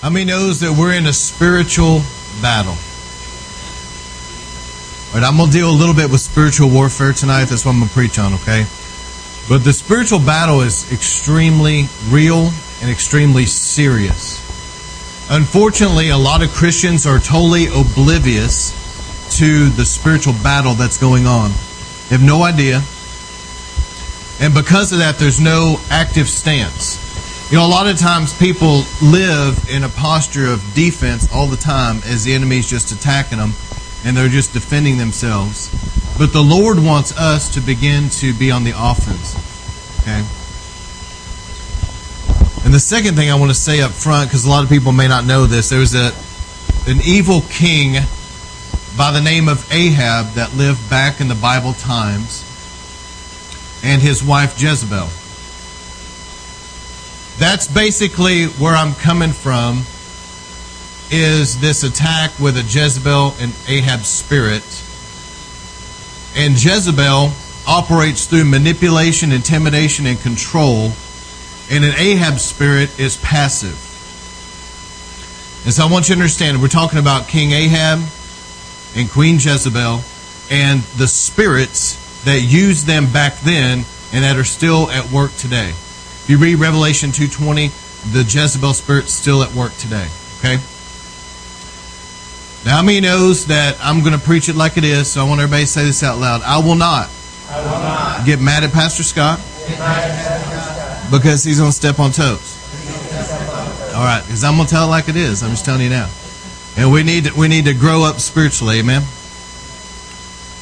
How many knows that we're in a spiritual battle? All right, I'm going to deal a little bit with spiritual warfare tonight. That's what I'm going to preach on, okay? But the spiritual battle is extremely real and extremely serious. Unfortunately, a lot of Christians are totally oblivious to the spiritual battle that's going on. They have no idea. And because of that, there's no active stance. You know, a lot of times people live in a posture of defense all the time as the enemy's just attacking them and they're just defending themselves. But the Lord wants us to begin to be on the offense. Okay? And the second thing I want to say up front, because a lot of people may not know this, there was a, an evil king by the name of Ahab that lived back in the Bible times, and his wife Jezebel. That's basically where I'm coming from is this attack with a Jezebel and Ahab spirit. And Jezebel operates through manipulation, intimidation, and control. And an Ahab spirit is passive. And so I want you to understand we're talking about King Ahab and Queen Jezebel and the spirits that used them back then and that are still at work today. If you read Revelation 2:20, the Jezebel spirit's still at work today. Okay? Now, many knows that I'm going to preach it like it is, so I want everybody to say this out loud. I will not, I will not get mad at Pastor Scott because he's going to step on toes. All right, because I'm going to tell it like it is. I'm just telling you now. And we need to, we need to grow up spiritually, amen.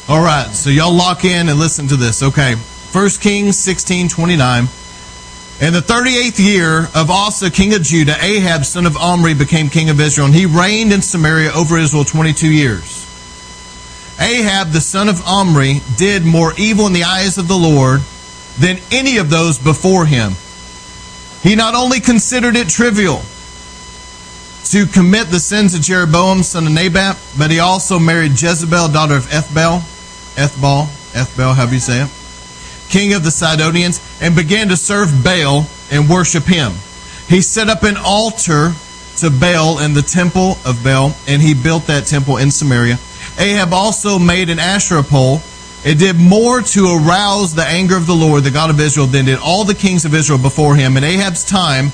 All right, so y'all lock in and listen to this. Okay, First Kings 16, 29. In the 38th year of Asa, king of Judah, Ahab, son of Omri, became king of Israel, and he reigned in Samaria over Israel 22 years. Ahab, the son of Omri, did more evil in the eyes of the Lord than any of those before him. He not only considered it trivial to commit the sins of Jeroboam, son of Nebat, but he also married Jezebel, daughter of Ethbaal, Ethbal, Ethbal, however you say it king of the Sidonians, and began to serve Baal and worship him. He set up an altar to Baal in the temple of Baal, and he built that temple in Samaria. Ahab also made an Asherah pole. It did more to arouse the anger of the Lord, the God of Israel, than did all the kings of Israel before him. In Ahab's time,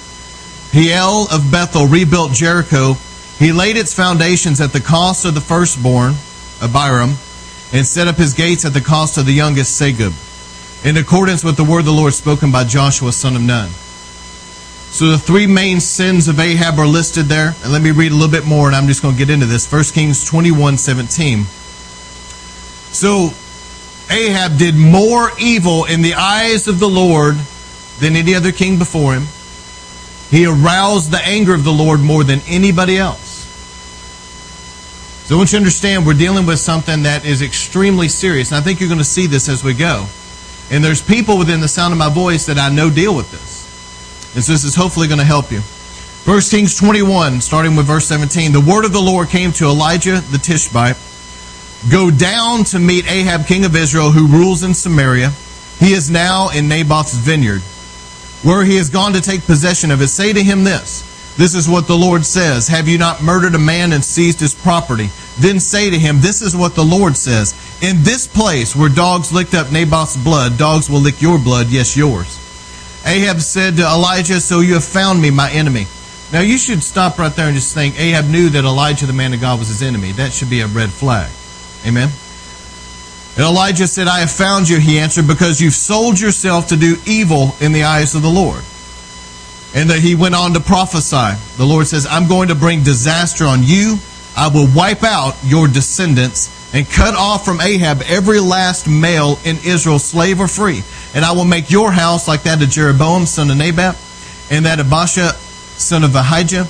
Hiel of Bethel rebuilt Jericho. He laid its foundations at the cost of the firstborn, Abiram, and set up his gates at the cost of the youngest, Segub in accordance with the word of the Lord spoken by Joshua, son of Nun. So the three main sins of Ahab are listed there. And let me read a little bit more, and I'm just going to get into this. 1 Kings 21 17. So Ahab did more evil in the eyes of the Lord than any other king before him. He aroused the anger of the Lord more than anybody else. So I want you to understand we're dealing with something that is extremely serious. And I think you're going to see this as we go. And there's people within the sound of my voice that I know deal with this. And so this is hopefully going to help you. 1 Kings 21, starting with verse 17. The word of the Lord came to Elijah the Tishbite. Go down to meet Ahab, king of Israel, who rules in Samaria. He is now in Naboth's vineyard, where he has gone to take possession of it. Say to him this This is what the Lord says Have you not murdered a man and seized his property? Then say to him, This is what the Lord says. In this place where dogs licked up Naboth's blood, dogs will lick your blood, yes, yours. Ahab said to Elijah, So you have found me, my enemy. Now you should stop right there and just think Ahab knew that Elijah, the man of God, was his enemy. That should be a red flag. Amen. And Elijah said, I have found you, he answered, because you've sold yourself to do evil in the eyes of the Lord. And that he went on to prophesy. The Lord says, I'm going to bring disaster on you. I will wipe out your descendants and cut off from Ahab every last male in Israel, slave or free. And I will make your house like that of Jeroboam, son of Nebat, and that of Baasha, son of Ahijah,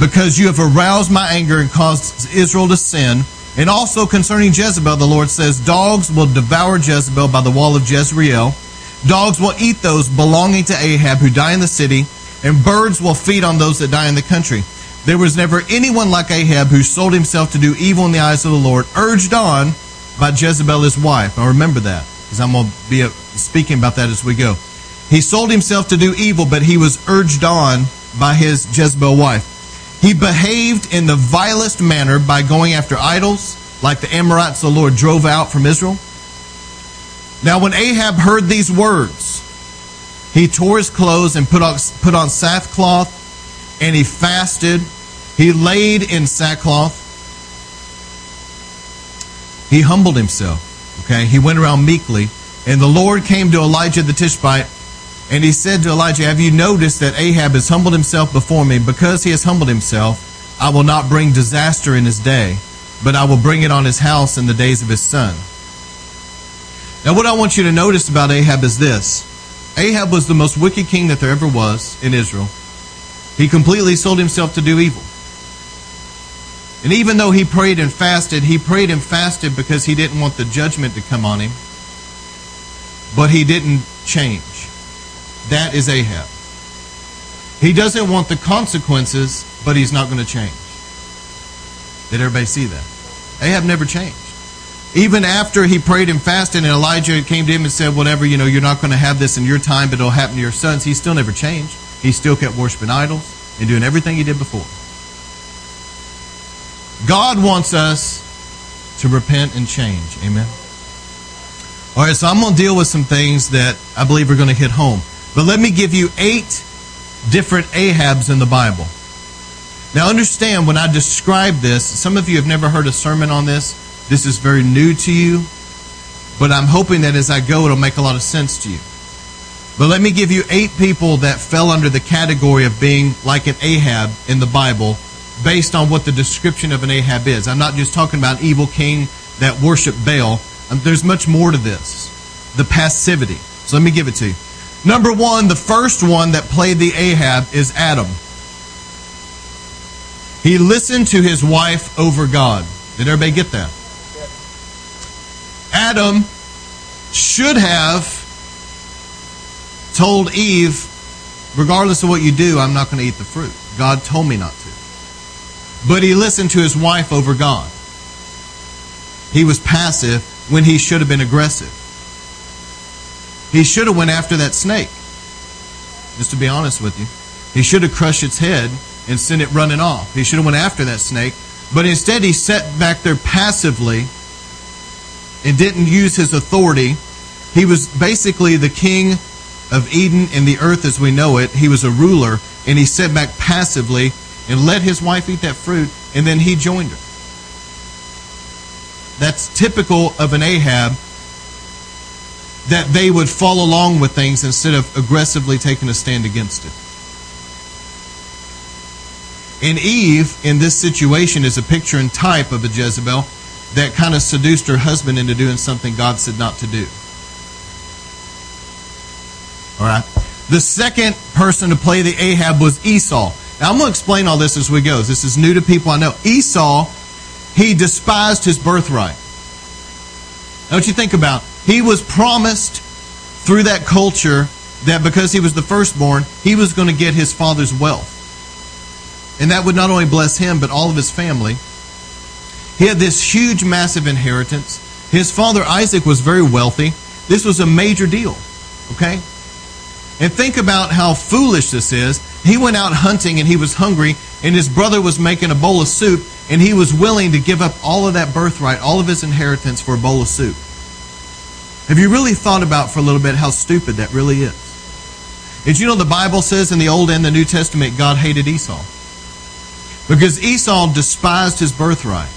because you have aroused my anger and caused Israel to sin. And also concerning Jezebel, the Lord says, Dogs will devour Jezebel by the wall of Jezreel. Dogs will eat those belonging to Ahab who die in the city, and birds will feed on those that die in the country. There was never anyone like Ahab who sold himself to do evil in the eyes of the Lord, urged on by Jezebel, his wife. I remember that, because I'm going to be uh, speaking about that as we go. He sold himself to do evil, but he was urged on by his Jezebel wife. He behaved in the vilest manner by going after idols, like the Amorites the Lord drove out from Israel. Now, when Ahab heard these words, he tore his clothes and put on, put on sackcloth, and he fasted. He laid in sackcloth. He humbled himself. Okay, he went around meekly, and the Lord came to Elijah the Tishbite, and he said to Elijah, Have you noticed that Ahab has humbled himself before me? Because he has humbled himself, I will not bring disaster in his day, but I will bring it on his house in the days of his son. Now, what I want you to notice about Ahab is this Ahab was the most wicked king that there ever was in Israel. He completely sold himself to do evil. And even though he prayed and fasted, he prayed and fasted because he didn't want the judgment to come on him. But he didn't change. That is Ahab. He doesn't want the consequences, but he's not going to change. Did everybody see that? Ahab never changed. Even after he prayed and fasted, and Elijah came to him and said, Whatever, you know, you're not going to have this in your time, but it'll happen to your sons, he still never changed. He still kept worshiping idols and doing everything he did before. God wants us to repent and change. Amen. All right, so I'm going to deal with some things that I believe are going to hit home. But let me give you eight different Ahabs in the Bible. Now, understand when I describe this, some of you have never heard a sermon on this. This is very new to you. But I'm hoping that as I go, it'll make a lot of sense to you. But let me give you eight people that fell under the category of being like an Ahab in the Bible based on what the description of an Ahab is. I'm not just talking about an evil king that worshiped Baal. Um, there's much more to this. The passivity. So let me give it to you. Number one, the first one that played the Ahab is Adam. He listened to his wife over God. Did everybody get that? Adam should have told Eve, regardless of what you do, I'm not going to eat the fruit. God told me not to. But he listened to his wife over God. He was passive when he should have been aggressive. He should have went after that snake. Just to be honest with you. He should have crushed its head and sent it running off. He should have went after that snake. But instead he sat back there passively and didn't use his authority. He was basically the king of Eden and the earth as we know it. He was a ruler and he sat back passively and let his wife eat that fruit, and then he joined her. That's typical of an Ahab that they would fall along with things instead of aggressively taking a stand against it. And Eve, in this situation, is a picture and type of a Jezebel that kind of seduced her husband into doing something God said not to do. All right. The second person to play the Ahab was Esau. Now, I'm going to explain all this as we go. This is new to people I know. Esau, he despised his birthright. Now, what you think about? He was promised through that culture that because he was the firstborn, he was going to get his father's wealth. And that would not only bless him, but all of his family. He had this huge, massive inheritance. His father Isaac was very wealthy. This was a major deal. Okay? And think about how foolish this is. He went out hunting and he was hungry, and his brother was making a bowl of soup, and he was willing to give up all of that birthright, all of his inheritance for a bowl of soup. Have you really thought about for a little bit how stupid that really is? Did you know the Bible says in the Old and the New Testament God hated Esau? Because Esau despised his birthright.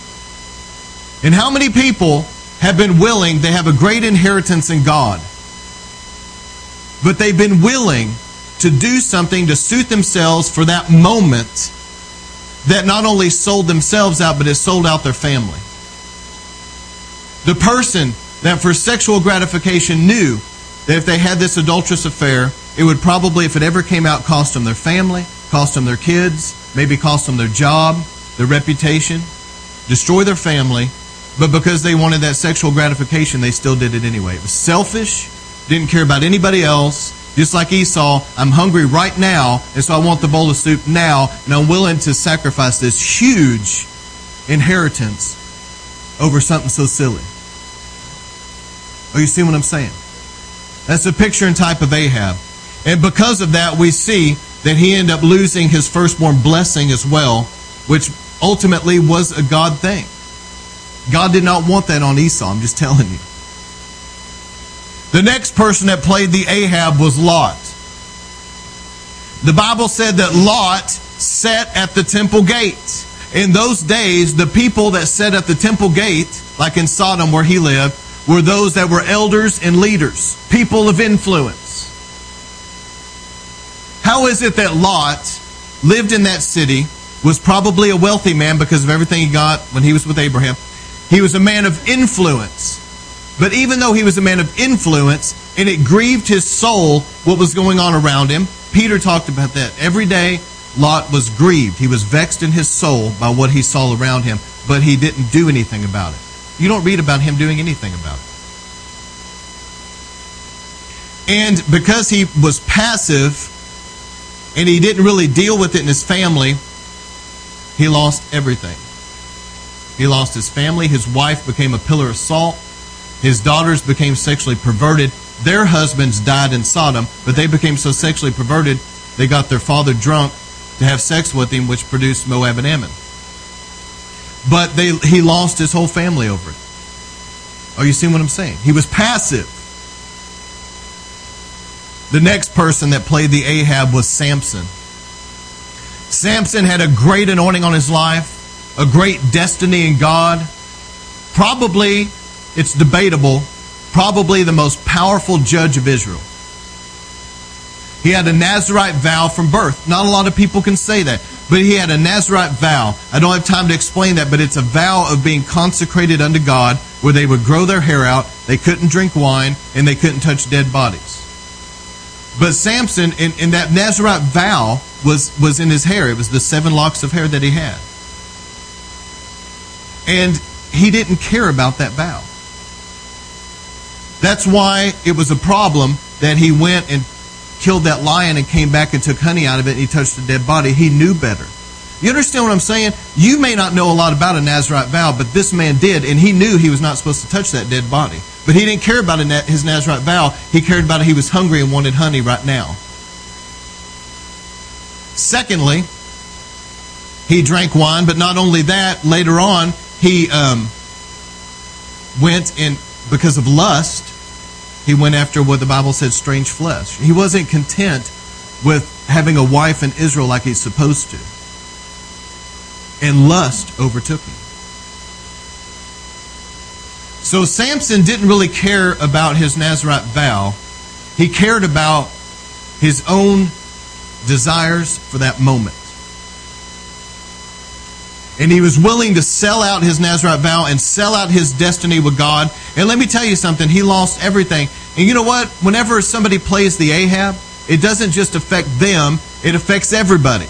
And how many people have been willing, they have a great inheritance in God, but they've been willing to do something to suit themselves for that moment that not only sold themselves out, but has sold out their family. The person that for sexual gratification knew that if they had this adulterous affair, it would probably, if it ever came out, cost them their family, cost them their kids, maybe cost them their job, their reputation, destroy their family, but because they wanted that sexual gratification, they still did it anyway. It was selfish, didn't care about anybody else, just like Esau, I'm hungry right now, and so I want the bowl of soup now, and I'm willing to sacrifice this huge inheritance over something so silly. Oh, you see what I'm saying? That's a picture and type of Ahab. And because of that, we see that he ended up losing his firstborn blessing as well which ultimately was a God thing. God did not want that on Esau, I'm just telling you. The next person that played the Ahab was Lot. The Bible said that Lot sat at the temple gate. In those days, the people that sat at the temple gate, like in Sodom where he lived, were those that were elders and leaders, people of influence. How is it that Lot lived in that city, was probably a wealthy man because of everything he got when he was with Abraham? He was a man of influence. But even though he was a man of influence, and it grieved his soul what was going on around him, Peter talked about that. Every day, Lot was grieved. He was vexed in his soul by what he saw around him, but he didn't do anything about it. You don't read about him doing anything about it. And because he was passive and he didn't really deal with it in his family, he lost everything. He lost his family. His wife became a pillar of salt. His daughters became sexually perverted. Their husbands died in Sodom, but they became so sexually perverted, they got their father drunk to have sex with him, which produced Moab and Ammon. But they, he lost his whole family over it. Are you seeing what I'm saying? He was passive. The next person that played the Ahab was Samson. Samson had a great anointing on his life, a great destiny in God. Probably, it's debatable, probably the most powerful judge of Israel. He had a Nazarite vow from birth. Not a lot of people can say that, but he had a Nazarite vow. I don't have time to explain that, but it's a vow of being consecrated unto God where they would grow their hair out, they couldn't drink wine, and they couldn't touch dead bodies. But Samson, in, in that Nazarite vow, was, was in his hair. It was the seven locks of hair that he had. And he didn't care about that vow. That's why it was a problem that he went and killed that lion and came back and took honey out of it and he touched a dead body. He knew better. You understand what I'm saying? You may not know a lot about a Nazarite vow, but this man did, and he knew he was not supposed to touch that dead body. But he didn't care about his Nazarite vow. He cared about it. He was hungry and wanted honey right now. Secondly, he drank wine, but not only that, later on, he um, went and, because of lust, he went after what the Bible said strange flesh. He wasn't content with having a wife in Israel like he's supposed to. And lust overtook him. So Samson didn't really care about his Nazarite vow. He cared about his own desires for that moment. And he was willing to sell out his Nazarite vow and sell out his destiny with God. And let me tell you something, he lost everything. And you know what? Whenever somebody plays the Ahab, it doesn't just affect them, it affects everybody.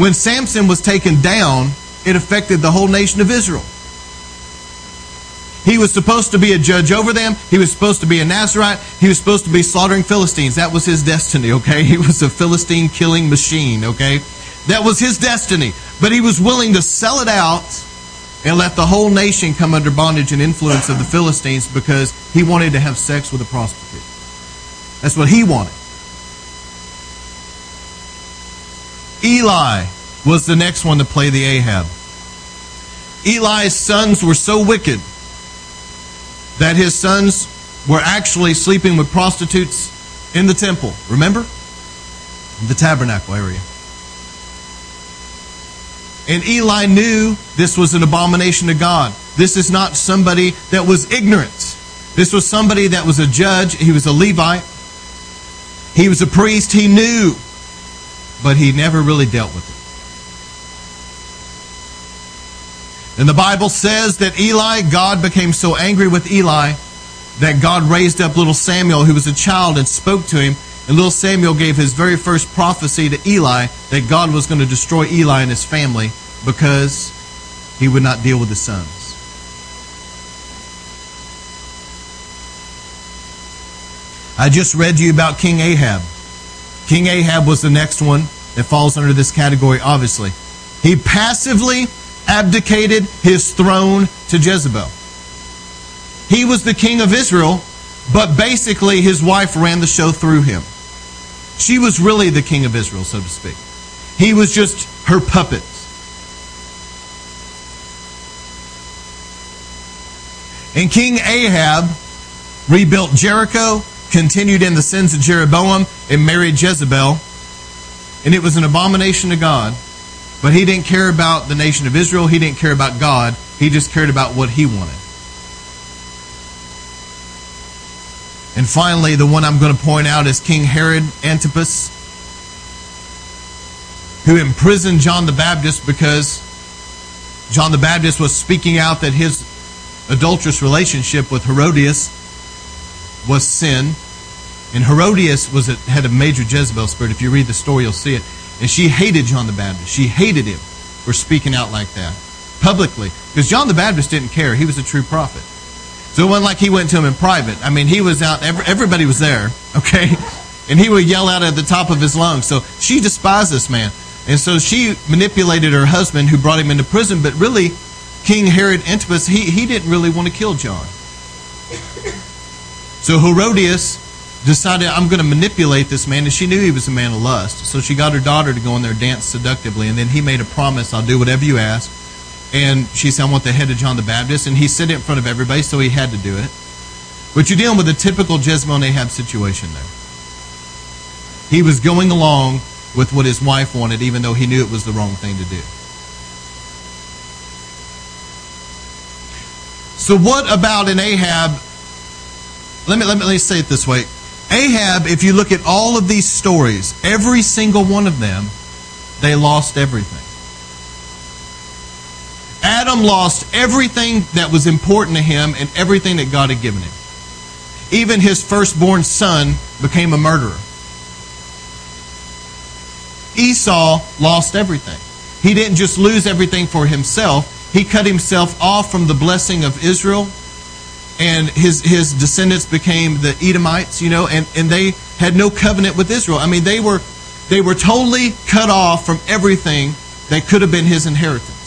When Samson was taken down, it affected the whole nation of Israel. He was supposed to be a judge over them. He was supposed to be a Nazarite. He was supposed to be slaughtering Philistines. That was his destiny, okay? He was a Philistine killing machine, okay? That was his destiny. But he was willing to sell it out and let the whole nation come under bondage and influence of the Philistines because he wanted to have sex with a prostitute. That's what he wanted. Eli was the next one to play the Ahab. Eli's sons were so wicked that his sons were actually sleeping with prostitutes in the temple. Remember? The tabernacle area. And Eli knew this was an abomination to God. This is not somebody that was ignorant. This was somebody that was a judge. He was a Levite. He was a priest. He knew. But he never really dealt with it. And the Bible says that Eli, God became so angry with Eli that God raised up little Samuel, who was a child, and spoke to him. And little Samuel gave his very first prophecy to Eli that God was going to destroy Eli and his family because he would not deal with his sons. I just read to you about King Ahab. King Ahab was the next one that falls under this category, obviously. He passively abdicated his throne to Jezebel. He was the king of Israel, but basically his wife ran the show through him. She was really the king of Israel, so to speak. He was just her puppet. And King Ahab rebuilt Jericho, continued in the sins of Jeroboam, and married Jezebel. And it was an abomination to God. But he didn't care about the nation of Israel. He didn't care about God. He just cared about what he wanted. And finally, the one I'm going to point out is King Herod Antipas, who imprisoned John the Baptist because John the Baptist was speaking out that his adulterous relationship with Herodias was sin. And Herodias was a, had a major Jezebel spirit. If you read the story, you'll see it. And she hated John the Baptist. She hated him for speaking out like that publicly. Because John the Baptist didn't care. He was a true prophet. So it wasn't like he went to him in private. I mean, he was out, everybody was there, okay? And he would yell out at the top of his lungs. So she despised this man. And so she manipulated her husband who brought him into prison. But really, King Herod Antipas, he, he didn't really want to kill John. So Herodias decided, I'm going to manipulate this man, and she knew he was a man of lust. So she got her daughter to go in there dance seductively, and then he made a promise, I'll do whatever you ask. And she said, I want the head of John the Baptist, and he said it in front of everybody, so he had to do it. But you're dealing with a typical Jezebel and Ahab situation there. He was going along with what his wife wanted, even though he knew it was the wrong thing to do. So what about an Ahab? Let me, let me, let me say it this way. Ahab, if you look at all of these stories, every single one of them, they lost everything. Adam lost everything that was important to him and everything that God had given him. Even his firstborn son became a murderer. Esau lost everything. He didn't just lose everything for himself, he cut himself off from the blessing of Israel, and his, his descendants became the Edomites, you know, and, and they had no covenant with Israel. I mean, they were, they were totally cut off from everything that could have been his inheritance.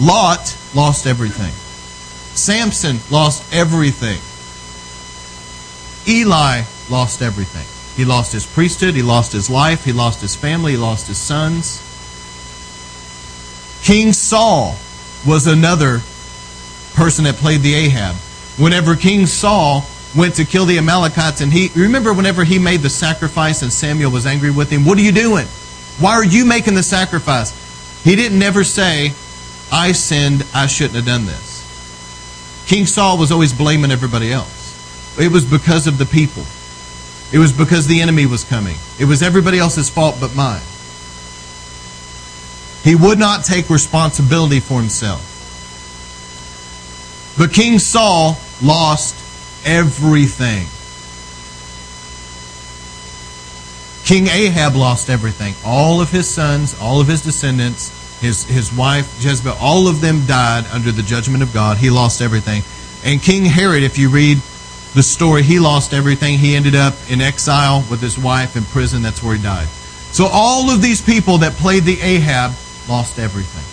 Lot lost everything. Samson lost everything. Eli lost everything. He lost his priesthood, he lost his life, he lost his family, he lost his sons. King Saul was another person that played the Ahab. Whenever King Saul went to kill the Amalekites, and he remember whenever he made the sacrifice and Samuel was angry with him, what are you doing? Why are you making the sacrifice? He didn't ever say, I sinned, I shouldn't have done this. King Saul was always blaming everybody else. It was because of the people. It was because the enemy was coming. It was everybody else's fault but mine. He would not take responsibility for himself. But King Saul lost everything. King Ahab lost everything. All of his sons, all of his descendants, his, his wife Jezebel, all of them died under the judgment of God. He lost everything. And King Herod, if you read the story, he lost everything. He ended up in exile with his wife in prison. That's where he died. So all of these people that played the Ahab lost everything.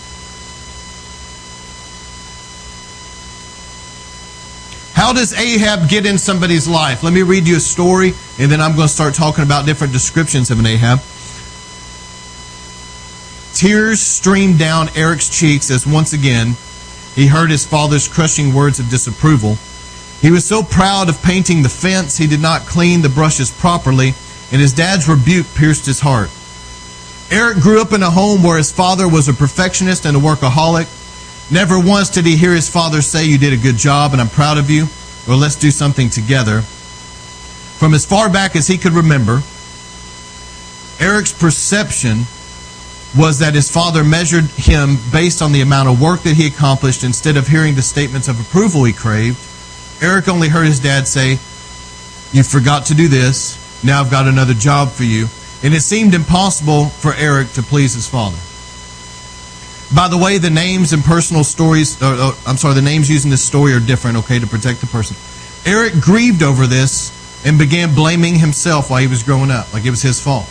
How does Ahab get in somebody's life? Let me read you a story, and then I'm going to start talking about different descriptions of an Ahab. Tears streamed down Eric's cheeks as once again he heard his father's crushing words of disapproval. He was so proud of painting the fence, he did not clean the brushes properly, and his dad's rebuke pierced his heart. Eric grew up in a home where his father was a perfectionist and a workaholic. Never once did he hear his father say, You did a good job and I'm proud of you, or let's do something together. From as far back as he could remember, Eric's perception was that his father measured him based on the amount of work that he accomplished instead of hearing the statements of approval he craved. Eric only heard his dad say, You forgot to do this. Now I've got another job for you and it seemed impossible for Eric to please his father. By the way, the names and personal stories, or, or, I'm sorry, the names used in this story are different, okay, to protect the person. Eric grieved over this and began blaming himself while he was growing up, like it was his fault.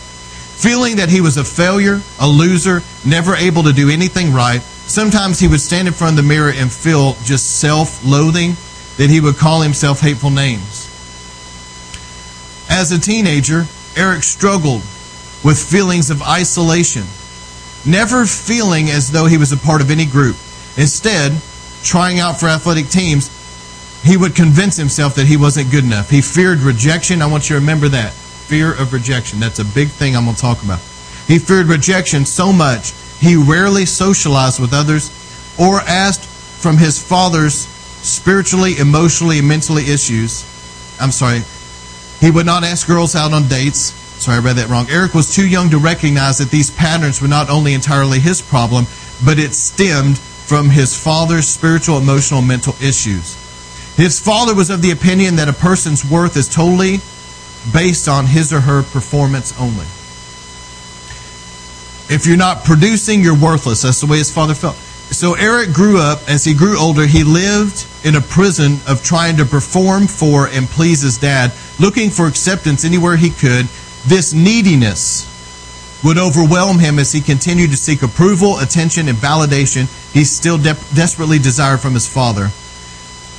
Feeling that he was a failure, a loser, never able to do anything right, sometimes he would stand in front of the mirror and feel just self loathing, that he would call himself hateful names. As a teenager, Eric struggled with feelings of isolation, never feeling as though he was a part of any group. Instead, trying out for athletic teams, he would convince himself that he wasn't good enough. He feared rejection. I want you to remember that. Fear of rejection. That's a big thing I'm going to talk about. He feared rejection so much, he rarely socialized with others or asked from his father's spiritually, emotionally, and mentally issues. I'm sorry. He would not ask girls out on dates. Sorry, I read that wrong. Eric was too young to recognize that these patterns were not only entirely his problem, but it stemmed from his father's spiritual, emotional, mental issues. His father was of the opinion that a person's worth is totally based on his or her performance only. If you're not producing, you're worthless. That's the way his father felt. So Eric grew up, as he grew older, he lived in a prison of trying to perform for and please his dad, looking for acceptance anywhere he could. This neediness would overwhelm him as he continued to seek approval, attention, and validation he still de- desperately desired from his father.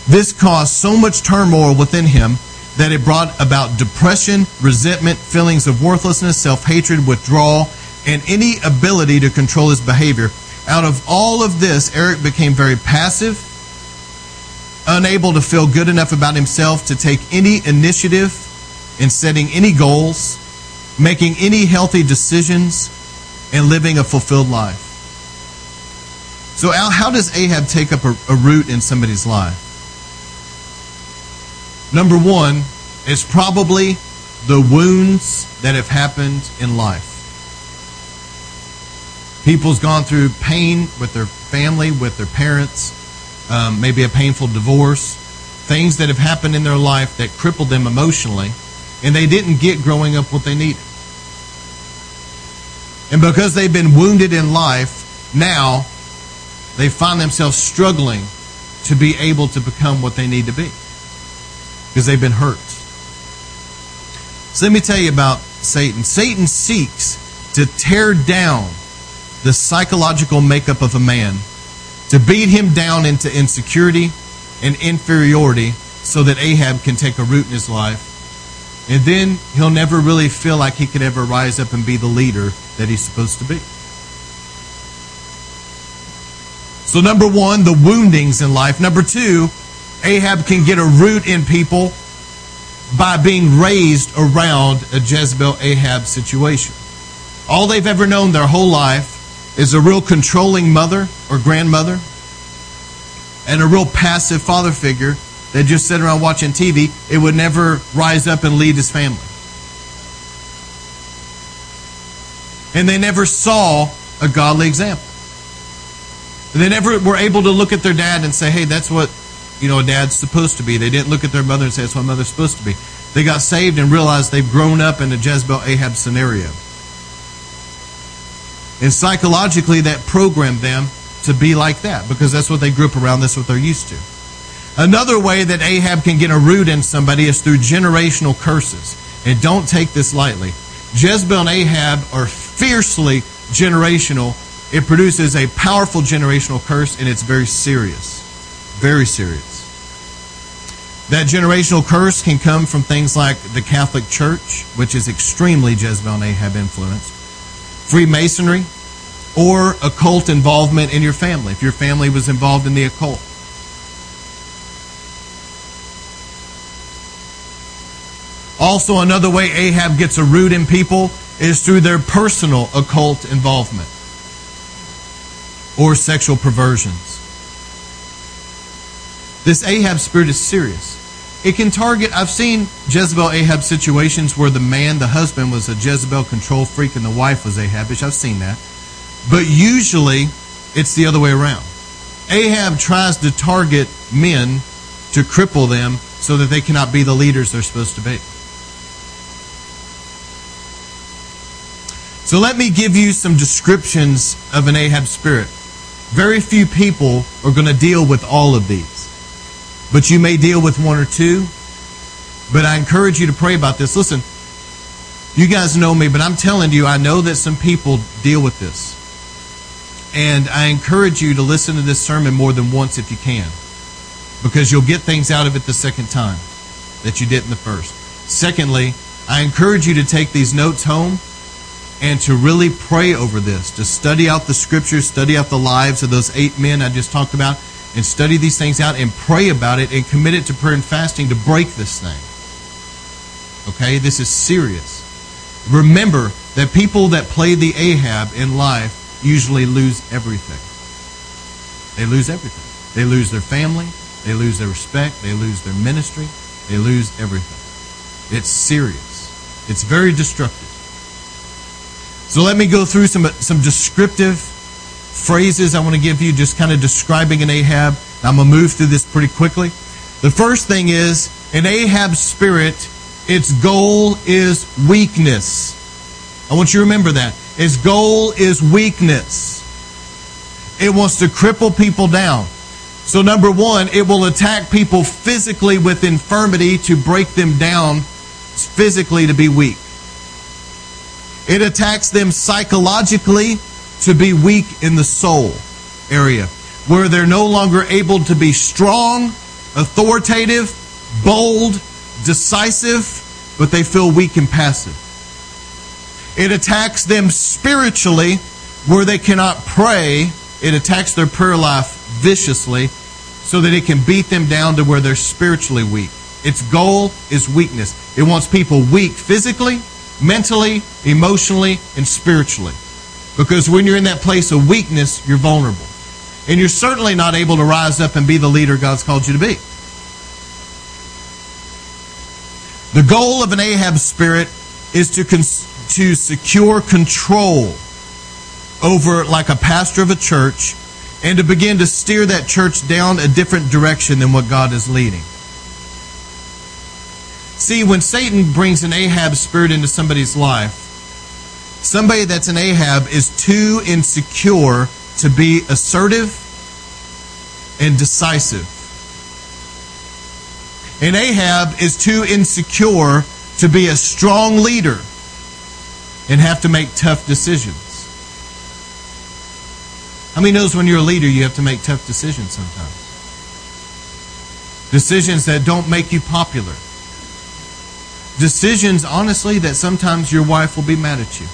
This caused so much turmoil within him that it brought about depression, resentment, feelings of worthlessness, self hatred, withdrawal, and any ability to control his behavior. Out of all of this, Eric became very passive, unable to feel good enough about himself to take any initiative in setting any goals, making any healthy decisions, and living a fulfilled life. So, Al, how does Ahab take up a, a root in somebody's life? Number one is probably the wounds that have happened in life. People's gone through pain with their family, with their parents, um, maybe a painful divorce, things that have happened in their life that crippled them emotionally, and they didn't get growing up what they needed. And because they've been wounded in life, now they find themselves struggling to be able to become what they need to be because they've been hurt. So let me tell you about Satan. Satan seeks to tear down the psychological makeup of a man, to beat him down into insecurity and inferiority so that Ahab can take a root in his life. And then he'll never really feel like he could ever rise up and be the leader that he's supposed to be. So, number one, the woundings in life. Number two, Ahab can get a root in people by being raised around a Jezebel Ahab situation. All they've ever known their whole life is a real controlling mother or grandmother and a real passive father figure that just sit around watching TV, it would never rise up and lead his family. And they never saw a godly example. They never were able to look at their dad and say, hey, that's what you know a dad's supposed to be. They didn't look at their mother and say, that's what mother's supposed to be. They got saved and realized they've grown up in a Jezebel Ahab scenario. And psychologically, that programmed them to be like that because that's what they grew up around, that's what they're used to. Another way that Ahab can get a root in somebody is through generational curses. And don't take this lightly. Jezebel and Ahab are fiercely generational. It produces a powerful generational curse, and it's very serious. Very serious. That generational curse can come from things like the Catholic Church, which is extremely Jezebel and Ahab influenced Freemasonry, or occult involvement in your family, if your family was involved in the occult. Also, another way Ahab gets a root in people is through their personal occult involvement or sexual perversions. This Ahab spirit is serious. It can target, I've seen Jezebel Ahab situations where the man, the husband, was a Jezebel control freak and the wife was Ahabish. I've seen that. But usually it's the other way around. Ahab tries to target men to cripple them so that they cannot be the leaders they're supposed to be. So let me give you some descriptions of an Ahab spirit. Very few people are going to deal with all of these. But you may deal with one or two. But I encourage you to pray about this. Listen, you guys know me, but I'm telling you, I know that some people deal with this. And I encourage you to listen to this sermon more than once if you can. Because you'll get things out of it the second time that you didn't the first. Secondly, I encourage you to take these notes home and to really pray over this, to study out the scriptures, study out the lives of those eight men I just talked about, and study these things out and pray about it and commit it to prayer and fasting to break this thing. Okay? This is serious. Remember that people that play the Ahab in life usually lose everything. They lose everything. They lose their family, they lose their respect, they lose their ministry, they lose everything. It's serious. It's very destructive. So let me go through some some descriptive phrases I want to give you, just kind of describing an Ahab. I'm going to move through this pretty quickly. The first thing is an Ahab's spirit, its goal is weakness. I want you to remember that. Its goal is weakness. It wants to cripple people down. So, number one, it will attack people physically with infirmity to break them down physically to be weak. It attacks them psychologically to be weak in the soul area, where they're no longer able to be strong, authoritative, bold, decisive, but they feel weak and passive. It attacks them spiritually, where they cannot pray. It attacks their prayer life viciously so that it can beat them down to where they're spiritually weak. Its goal is weakness. It wants people weak physically, mentally, emotionally, and spiritually. Because when you're in that place of weakness, you're vulnerable. And you're certainly not able to rise up and be the leader God's called you to be. The goal of an Ahab spirit is to, cons- to secure control over, like a pastor of a church, and to begin to steer that church down a different direction than what God is leading. See, when Satan brings an Ahab spirit into somebody's life, somebody that's an Ahab is too insecure to be assertive and decisive. And Ahab is too insecure to be a strong leader and have to make tough decisions. How many knows when you're a leader you have to make tough decisions sometimes? Decisions that don't make you popular. Decisions, honestly, that sometimes your wife will be mad at you.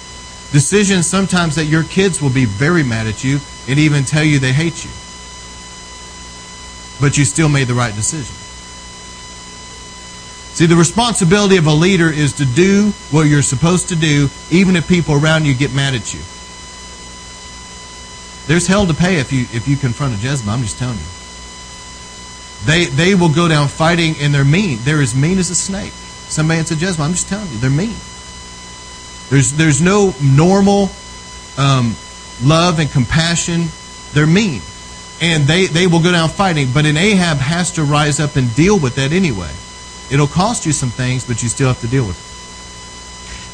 Decisions sometimes that your kids will be very mad at you and even tell you they hate you. But you still made the right decision. See, the responsibility of a leader is to do what you're supposed to do, even if people around you get mad at you. There's hell to pay if you if you confront a Jezebel. I'm just telling you. They they will go down fighting and they're mean. They're as mean as a snake. Somebody a Jezebel. I'm just telling you, they're mean. There's there's no normal um, love and compassion. They're mean, and they they will go down fighting. But an Ahab has to rise up and deal with that anyway. It'll cost you some things, but you still have to deal with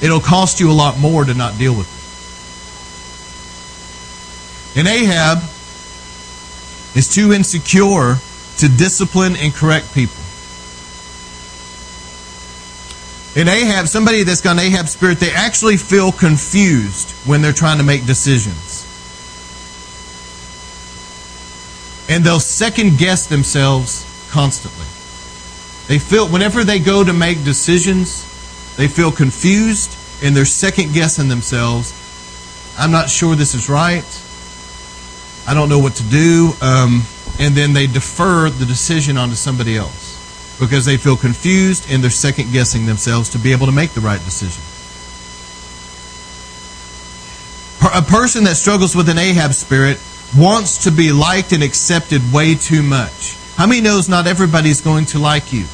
it. It'll cost you a lot more to not deal with it. And Ahab is too insecure to discipline and correct people. In Ahab, somebody that's got an Ahab spirit, they actually feel confused when they're trying to make decisions. And they'll second guess themselves constantly. They feel, whenever they go to make decisions, they feel confused and they're second guessing themselves. I'm not sure this is right. I don't know what to do. Um, and then they defer the decision onto somebody else because they feel confused and they're second guessing themselves to be able to make the right decision. A person that struggles with an Ahab spirit wants to be liked and accepted way too much. How many knows not everybody's going to like you?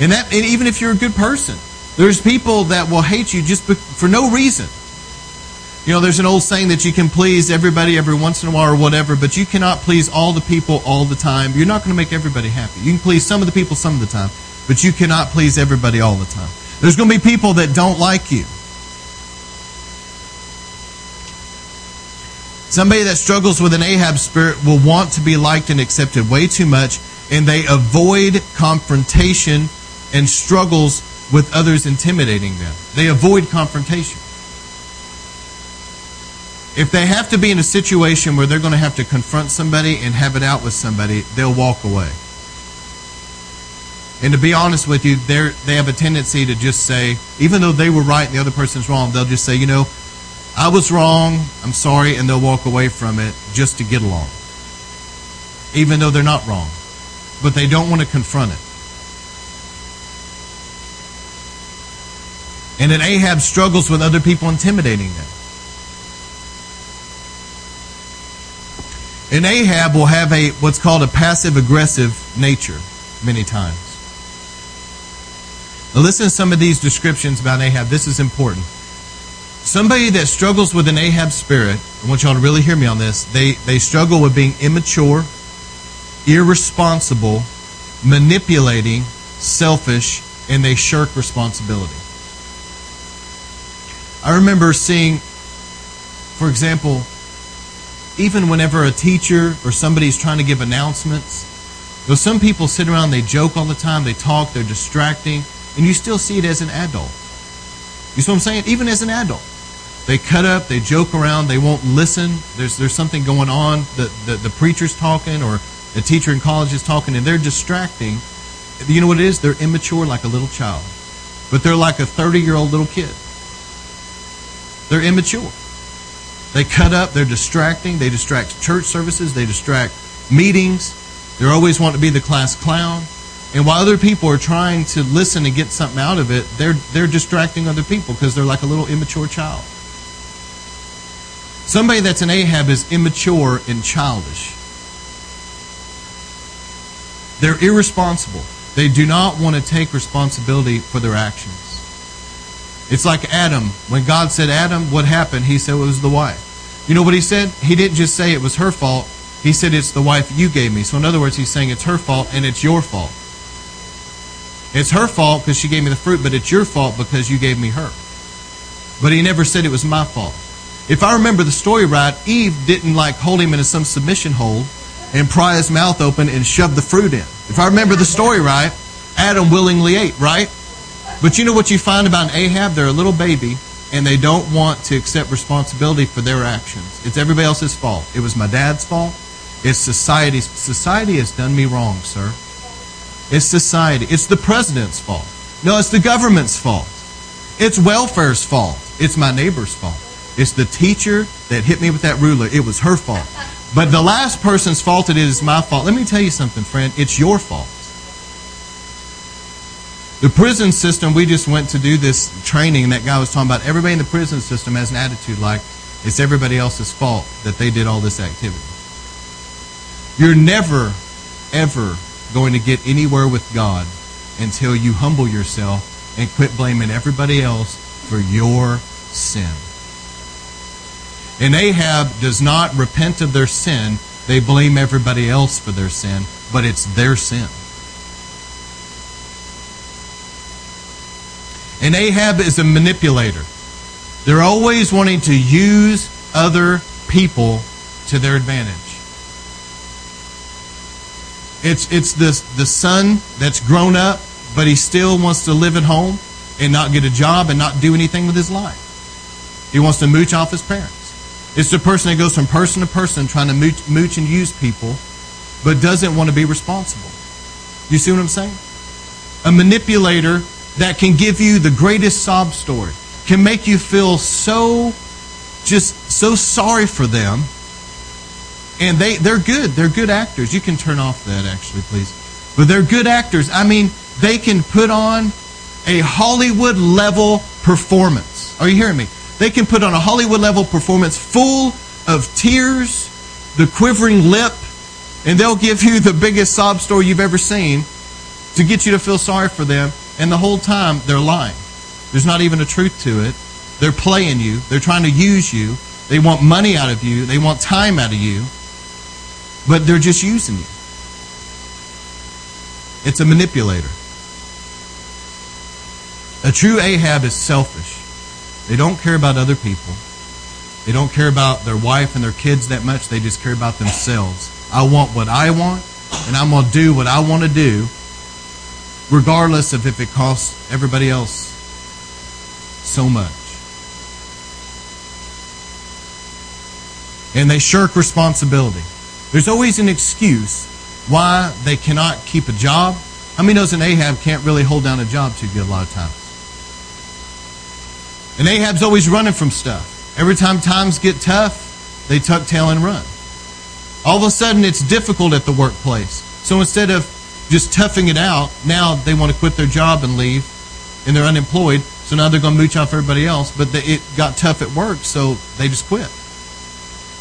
And that and even if you're a good person, there's people that will hate you just for no reason. You know, there's an old saying that you can please everybody every once in a while or whatever, but you cannot please all the people all the time. You're not going to make everybody happy. You can please some of the people some of the time, but you cannot please everybody all the time. There's going to be people that don't like you. Somebody that struggles with an Ahab spirit will want to be liked and accepted way too much, and they avoid confrontation and struggles with others intimidating them. They avoid confrontation if they have to be in a situation where they're going to have to confront somebody and have it out with somebody, they'll walk away. And to be honest with you, they they have a tendency to just say, even though they were right and the other person's wrong, they'll just say, you know, I was wrong, I'm sorry, and they'll walk away from it just to get along. Even though they're not wrong. But they don't want to confront it. And then Ahab struggles with other people intimidating them. And Ahab will have a what's called a passive aggressive nature many times. Now listen to some of these descriptions about Ahab. This is important. Somebody that struggles with an Ahab spirit, I want y'all to really hear me on this. They they struggle with being immature, irresponsible, manipulating, selfish, and they shirk responsibility. I remember seeing, for example, even whenever a teacher or somebody's trying to give announcements, though some people sit around, they joke all the time, they talk, they're distracting, and you still see it as an adult. You see what I'm saying? Even as an adult. They cut up, they joke around, they won't listen. There's there's something going on. The, the, the preacher's talking or the teacher in college is talking and they're distracting. You know what it is? They're immature like a little child. But they're like a 30 year old little kid. They're immature. They cut up, they're distracting, they distract church services, they distract meetings. They're always want to be the class clown. And while other people are trying to listen and get something out of it, they're they're distracting other people because they're like a little immature child. Somebody that's an Ahab is immature and childish. They're irresponsible. They do not want to take responsibility for their actions. It's like Adam. When God said, Adam, what happened? He said it was the wife. You know what he said? He didn't just say it was her fault. He said it's the wife you gave me. So in other words, he's saying it's her fault and it's your fault. It's her fault because she gave me the fruit, but it's your fault because you gave me her. But he never said it was my fault. If I remember the story right, Eve didn't like hold him in some submission hold and pry his mouth open and shove the fruit in. If I remember the story right, Adam willingly ate, right? But you know what you find about Ahab? They're a little baby and they don't want to accept responsibility for their actions. It's everybody else's fault. It was my dad's fault. It's society's. Society has done me wrong, sir. It's society. It's the president's fault. No, it's the government's fault. It's welfare's fault. It's my neighbor's fault. It's the teacher that hit me with that ruler. It was her fault. But the last person's fault it is my fault. Let me tell you something, friend. It's your fault. The prison system, we just went to do this training, and that guy was talking about everybody in the prison system has an attitude like it's everybody else's fault that they did all this activity. You're never, ever going to get anywhere with God until you humble yourself and quit blaming everybody else for your sin. And Ahab does not repent of their sin, they blame everybody else for their sin, but it's their sin. And Ahab is a manipulator. They're always wanting to use other people to their advantage. It's, it's the, the son that's grown up, but he still wants to live at home and not get a job and not do anything with his life. He wants to mooch off his parents. It's the person that goes from person to person trying to mooch, mooch and use people, but doesn't want to be responsible. You see what I'm saying? A manipulator that can give you the greatest sob story, can make you feel so just so sorry for them. And they, they're good. They're good actors. You can turn off that actually, please. But they're good actors. I mean, they can put on a Hollywood level performance. Are you hearing me? They can put on a Hollywood level performance full of tears, the quivering lip, and they'll give you the biggest sob story you've ever seen to get you to feel sorry for them. And the whole time, they're lying. There's not even a truth to it. They're playing you. They're trying to use you. They want money out of you. They want time out of you. But they're just using you. It's a manipulator. A true Ahab is selfish. They don't care about other people. They don't care about their wife and their kids that much. They just care about themselves. I want what I want, and I'm going to do what I want to do regardless of if it costs everybody else so much. And they shirk responsibility. There's always an excuse why they cannot keep a job. How many knows an Ahab can't really hold down a job too good a lot of times? And Ahab's always running from stuff. Every time times get tough, they tuck tail and run. All of a sudden, it's difficult at the workplace. So instead of just toughing it out, now they want to quit their job and leave, and they're unemployed. So now they're going to mooch off everybody else. But it got tough at work, so they just quit.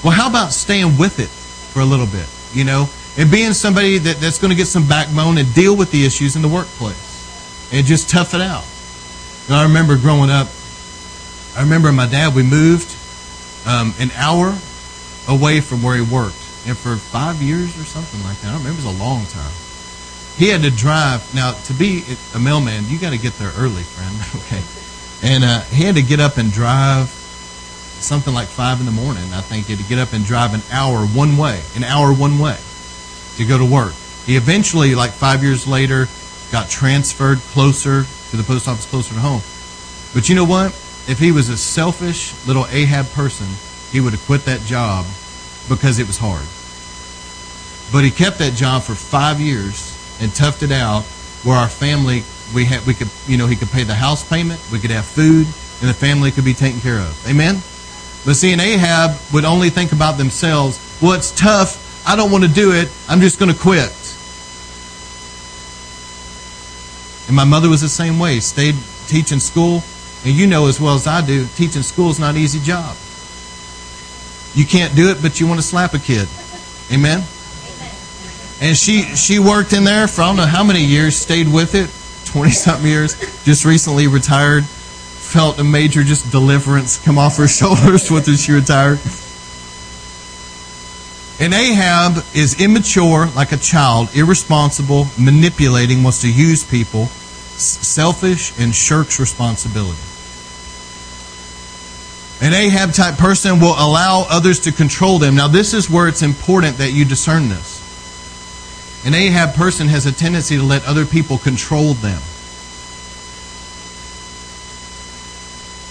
Well, how about staying with it for a little bit, you know, and being somebody that, that's going to get some backbone and deal with the issues in the workplace and just tough it out. And I remember growing up, I remember my dad, we moved um, an hour away from where he worked. And for five years or something like that, I remember it was a long time. He had to drive. Now, to be a mailman, you got to get there early, friend. okay. And uh, he had to get up and drive something like five in the morning. I think he had to get up and drive an hour one way, an hour one way to go to work. He eventually, like five years later, got transferred closer to the post office, closer to home. But you know what? If he was a selfish little Ahab person, he would have quit that job because it was hard. But he kept that job for five years and toughed it out where our family we had we could you know he could pay the house payment, we could have food, and the family could be taken care of. Amen? But see, an Ahab would only think about themselves. Well, it's tough. I don't want to do it. I'm just going to quit. And my mother was the same way. Stayed teaching school. And you know as well as I do, teaching school is not an easy job. You can't do it, but you want to slap a kid. Amen? And she, she worked in there for I don't know how many years, stayed with it, 20 something years, just recently retired felt a major just deliverance come off her shoulders her she retired. And Ahab is immature like a child, irresponsible, manipulating, wants to use people, selfish, and shirks responsibility. An Ahab type person will allow others to control them. Now, this is where it's important that you discern this. An Ahab person has a tendency to let other people control them.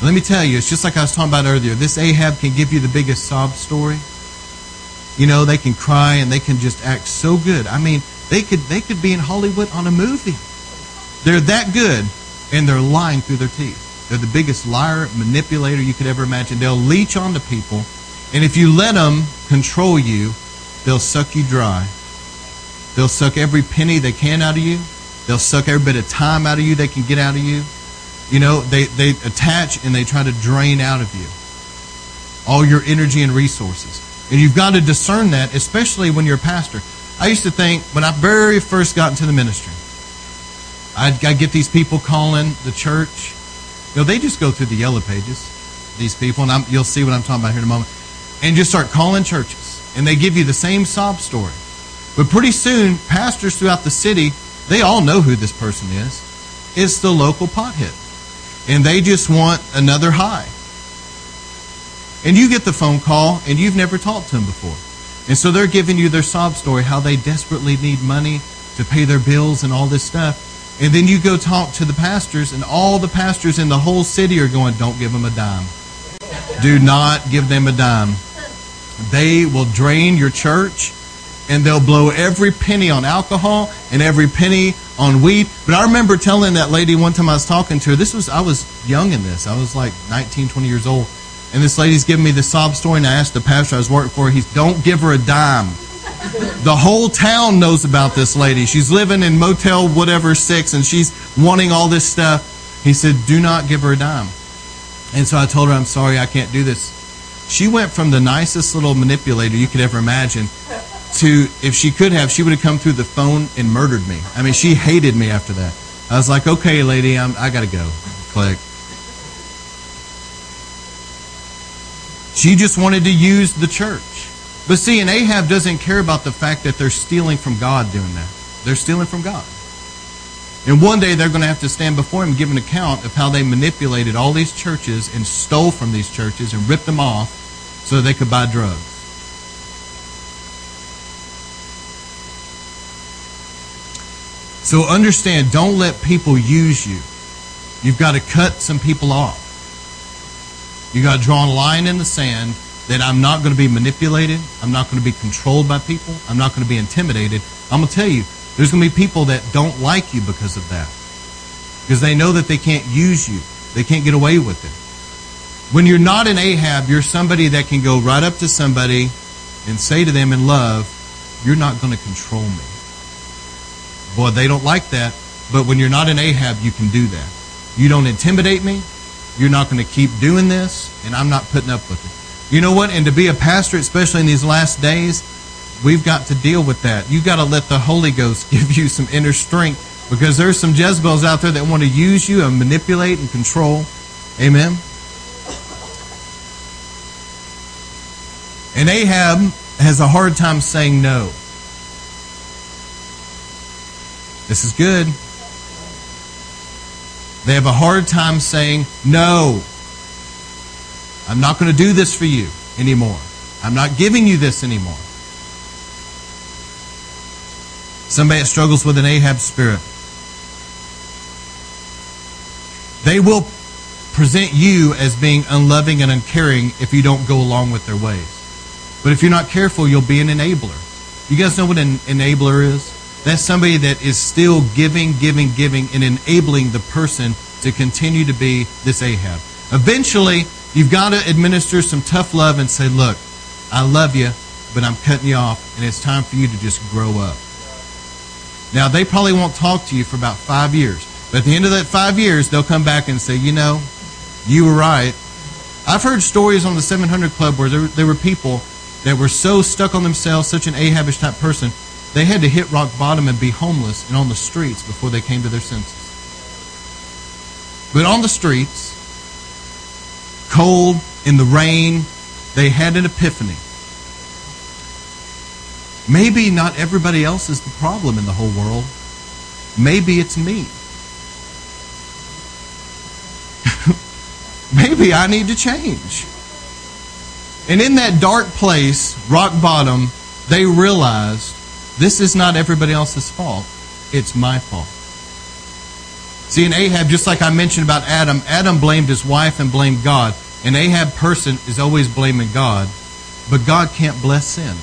Let me tell you, it's just like I was talking about earlier. This Ahab can give you the biggest sob story. You know, they can cry and they can just act so good. I mean, they could they could be in Hollywood on a movie. They're that good, and they're lying through their teeth. They're the biggest liar, manipulator you could ever imagine. They'll leech onto people, and if you let them control you, they'll suck you dry. They'll suck every penny they can out of you. They'll suck every bit of time out of you they can get out of you. You know, they, they attach and they try to drain out of you all your energy and resources. And you've got to discern that, especially when you're a pastor. I used to think when I very first got into the ministry, I'd, I'd get these people calling the church. You know, they just go through the yellow pages, these people, and I'm, you'll see what I'm talking about here in a moment, and just start calling churches. And they give you the same sob story. But pretty soon, pastors throughout the city, they all know who this person is. It's the local pothead and they just want another high. And you get the phone call and you've never talked to them before. And so they're giving you their sob story, how they desperately need money to pay their bills and all this stuff. And then you go talk to the pastors, and all the pastors in the whole city are going, Don't give them a dime. Do not give them a dime. They will drain your church and they'll blow every penny on alcohol and every penny on weed. But I remember telling that lady one time I was talking to her, this was, I was young in this. I was like 19, 20 years old. And this lady's giving me the sob story, and I asked the pastor I was working for, he's, don't give her a dime. The whole town knows about this lady. She's living in Motel whatever six, and she's wanting all this stuff. He said, do not give her a dime. And so I told her, I'm sorry, I can't do this. She went from the nicest little manipulator you could ever imagine to, if she could have, she would have come through the phone and murdered me. I mean, she hated me after that. I was like, okay, lady, I'm, I got to go. Click. She just wanted to use the church. But see, and Ahab doesn't care about the fact that they're stealing from God doing that. They're stealing from God. And one day they're going to have to stand before him and give an account of how they manipulated all these churches and stole from these churches and ripped them off so they could buy drugs. So understand, don't let people use you. You've got to cut some people off. You've got to draw a line in the sand that I'm not going to be manipulated. I'm not going to be controlled by people. I'm not going to be intimidated. I'm going to tell you, There's going to be people that don't like you because of that. Because they know that they can't use you. They can't get away with it. When you're not an Ahab, you're somebody that can go right up to somebody and say to them in love, You're not going to control me. Boy, they don't like that. But when you're not an Ahab, you can do that. You don't intimidate me. You're not going to keep doing this, and I'm not putting up with it. You know what? And to be a pastor, especially in these last days, we've got to deal with that. You've got to let the Holy Ghost give you some inner strength because there's some Jezebels out there that want to use you and manipulate and control. Amen. And Ahab has a hard time saying no. This is good. They have a hard time saying, No, I'm not going to do this for you anymore. I'm not giving you this anymore. Somebody that struggles with an Ahab spirit. They will present you as being unloving and uncaring if you don't go along with their ways. But if you're not careful, you'll be an enabler. You guys know what an enabler is? That's somebody that is still giving, giving, giving, and enabling the person to continue to be this Ahab. Eventually, you've got to administer some tough love and say, Look, I love you, but I'm cutting you off, and it's time for you to just grow up. Now, they probably won't talk to you for about five years. But at the end of that five years, they'll come back and say, You know, you were right. I've heard stories on the 700 Club where there, there were people that were so stuck on themselves, such an Ahabish type person, they had to hit rock bottom and be homeless and on the streets before they came to their senses. But on the streets, cold, in the rain, they had an epiphany. Maybe not everybody else is the problem in the whole world. Maybe it's me. Maybe I need to change. And in that dark place, rock bottom, they realized this is not everybody else's fault. It's my fault. See, in Ahab, just like I mentioned about Adam, Adam blamed his wife and blamed God. An Ahab person is always blaming God, but God can't bless sin.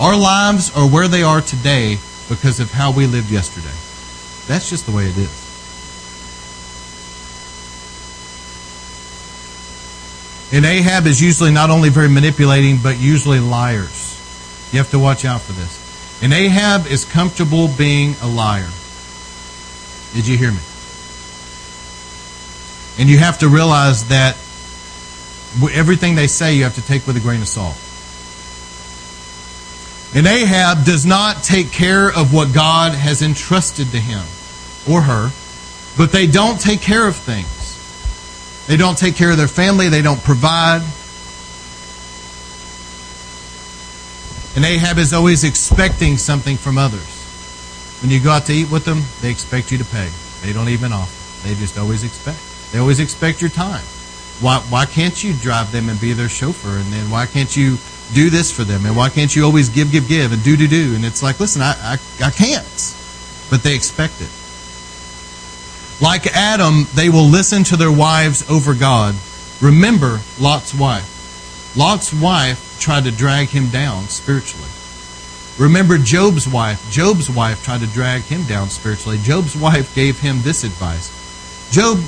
Our lives are where they are today because of how we lived yesterday. That's just the way it is. And Ahab is usually not only very manipulating, but usually liars. You have to watch out for this. And Ahab is comfortable being a liar. Did you hear me? And you have to realize that everything they say you have to take with a grain of salt. And Ahab does not take care of what God has entrusted to him or her, but they don't take care of things. They don't take care of their family, they don't provide. And Ahab is always expecting something from others. When you go out to eat with them, they expect you to pay. They don't even offer. They just always expect. They always expect your time. Why, why can't you drive them and be their chauffeur? And then why can't you do this for them? And why can't you always give, give, give and do, do, do? And it's like, listen, I, I, I can't. But they expect it. Like Adam, they will listen to their wives over God. Remember Lot's wife. Lot's wife tried to drag him down spiritually. Remember Job's wife. Job's wife tried to drag him down spiritually. Job's wife gave him this advice Job,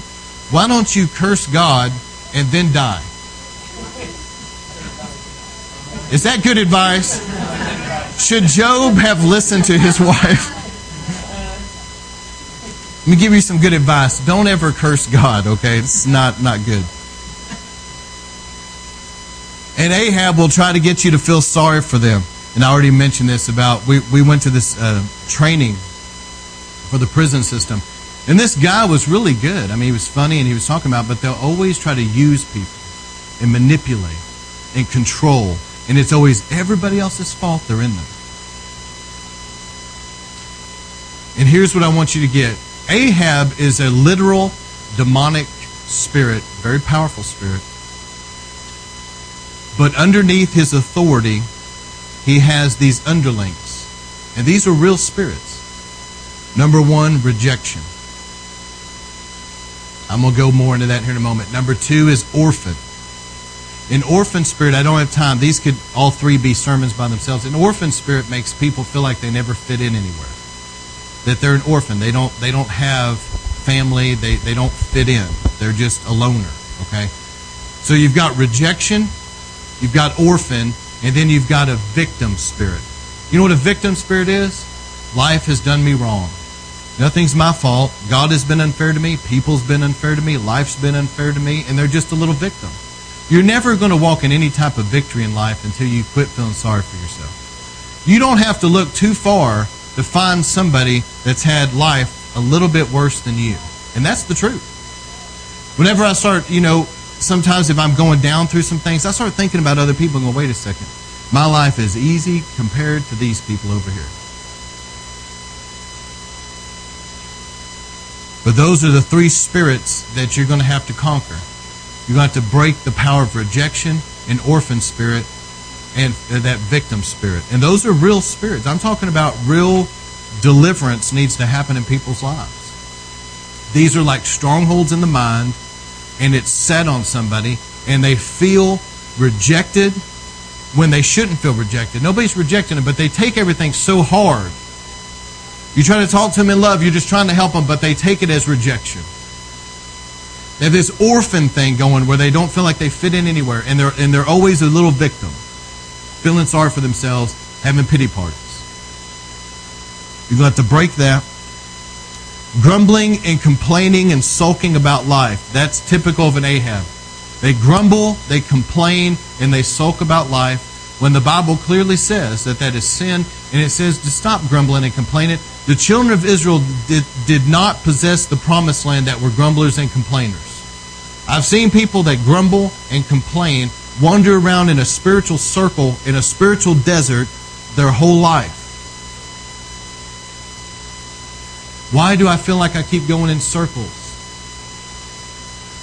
why don't you curse God and then die? Is that good advice? Should Job have listened to his wife? Let me give you some good advice. Don't ever curse God, okay? It's not, not good. And Ahab will try to get you to feel sorry for them. And I already mentioned this about, we, we went to this uh, training for the prison system. And this guy was really good. I mean, he was funny and he was talking about, but they'll always try to use people and manipulate and control. And it's always everybody else's fault they're in them. And here's what I want you to get Ahab is a literal demonic spirit, very powerful spirit. But underneath his authority, he has these underlings. And these are real spirits. Number one, rejection. I'm going to go more into that here in a moment. Number two is orphan. An orphan spirit, I don't have time. These could all three be sermons by themselves. An orphan spirit makes people feel like they never fit in anywhere. That they're an orphan. They don't they don't have family, they, they don't fit in. They're just a loner. Okay? So you've got rejection, you've got orphan, and then you've got a victim spirit. You know what a victim spirit is? Life has done me wrong. Nothing's my fault. God has been unfair to me. People's been unfair to me. Life's been unfair to me. And they're just a little victim. You're never going to walk in any type of victory in life until you quit feeling sorry for yourself. You don't have to look too far to find somebody that's had life a little bit worse than you. And that's the truth. Whenever I start, you know, sometimes if I'm going down through some things, I start thinking about other people and go, wait a second. My life is easy compared to these people over here. But those are the three spirits that you're going to have to conquer. You're going to have to break the power of rejection and orphan spirit and uh, that victim spirit. And those are real spirits. I'm talking about real deliverance needs to happen in people's lives. These are like strongholds in the mind, and it's set on somebody, and they feel rejected when they shouldn't feel rejected. Nobody's rejecting them, but they take everything so hard you try to talk to them in love, you're just trying to help them, but they take it as rejection. They have this orphan thing going where they don't feel like they fit in anywhere, and they're, and they're always a little victim, feeling sorry for themselves, having pity parties. You're going to have to break that. Grumbling and complaining and sulking about life. That's typical of an Ahab. They grumble, they complain, and they sulk about life when the Bible clearly says that that is sin, and it says to stop grumbling and complaining the children of Israel did, did not possess the promised land that were grumblers and complainers. I've seen people that grumble and complain wander around in a spiritual circle, in a spiritual desert, their whole life. Why do I feel like I keep going in circles?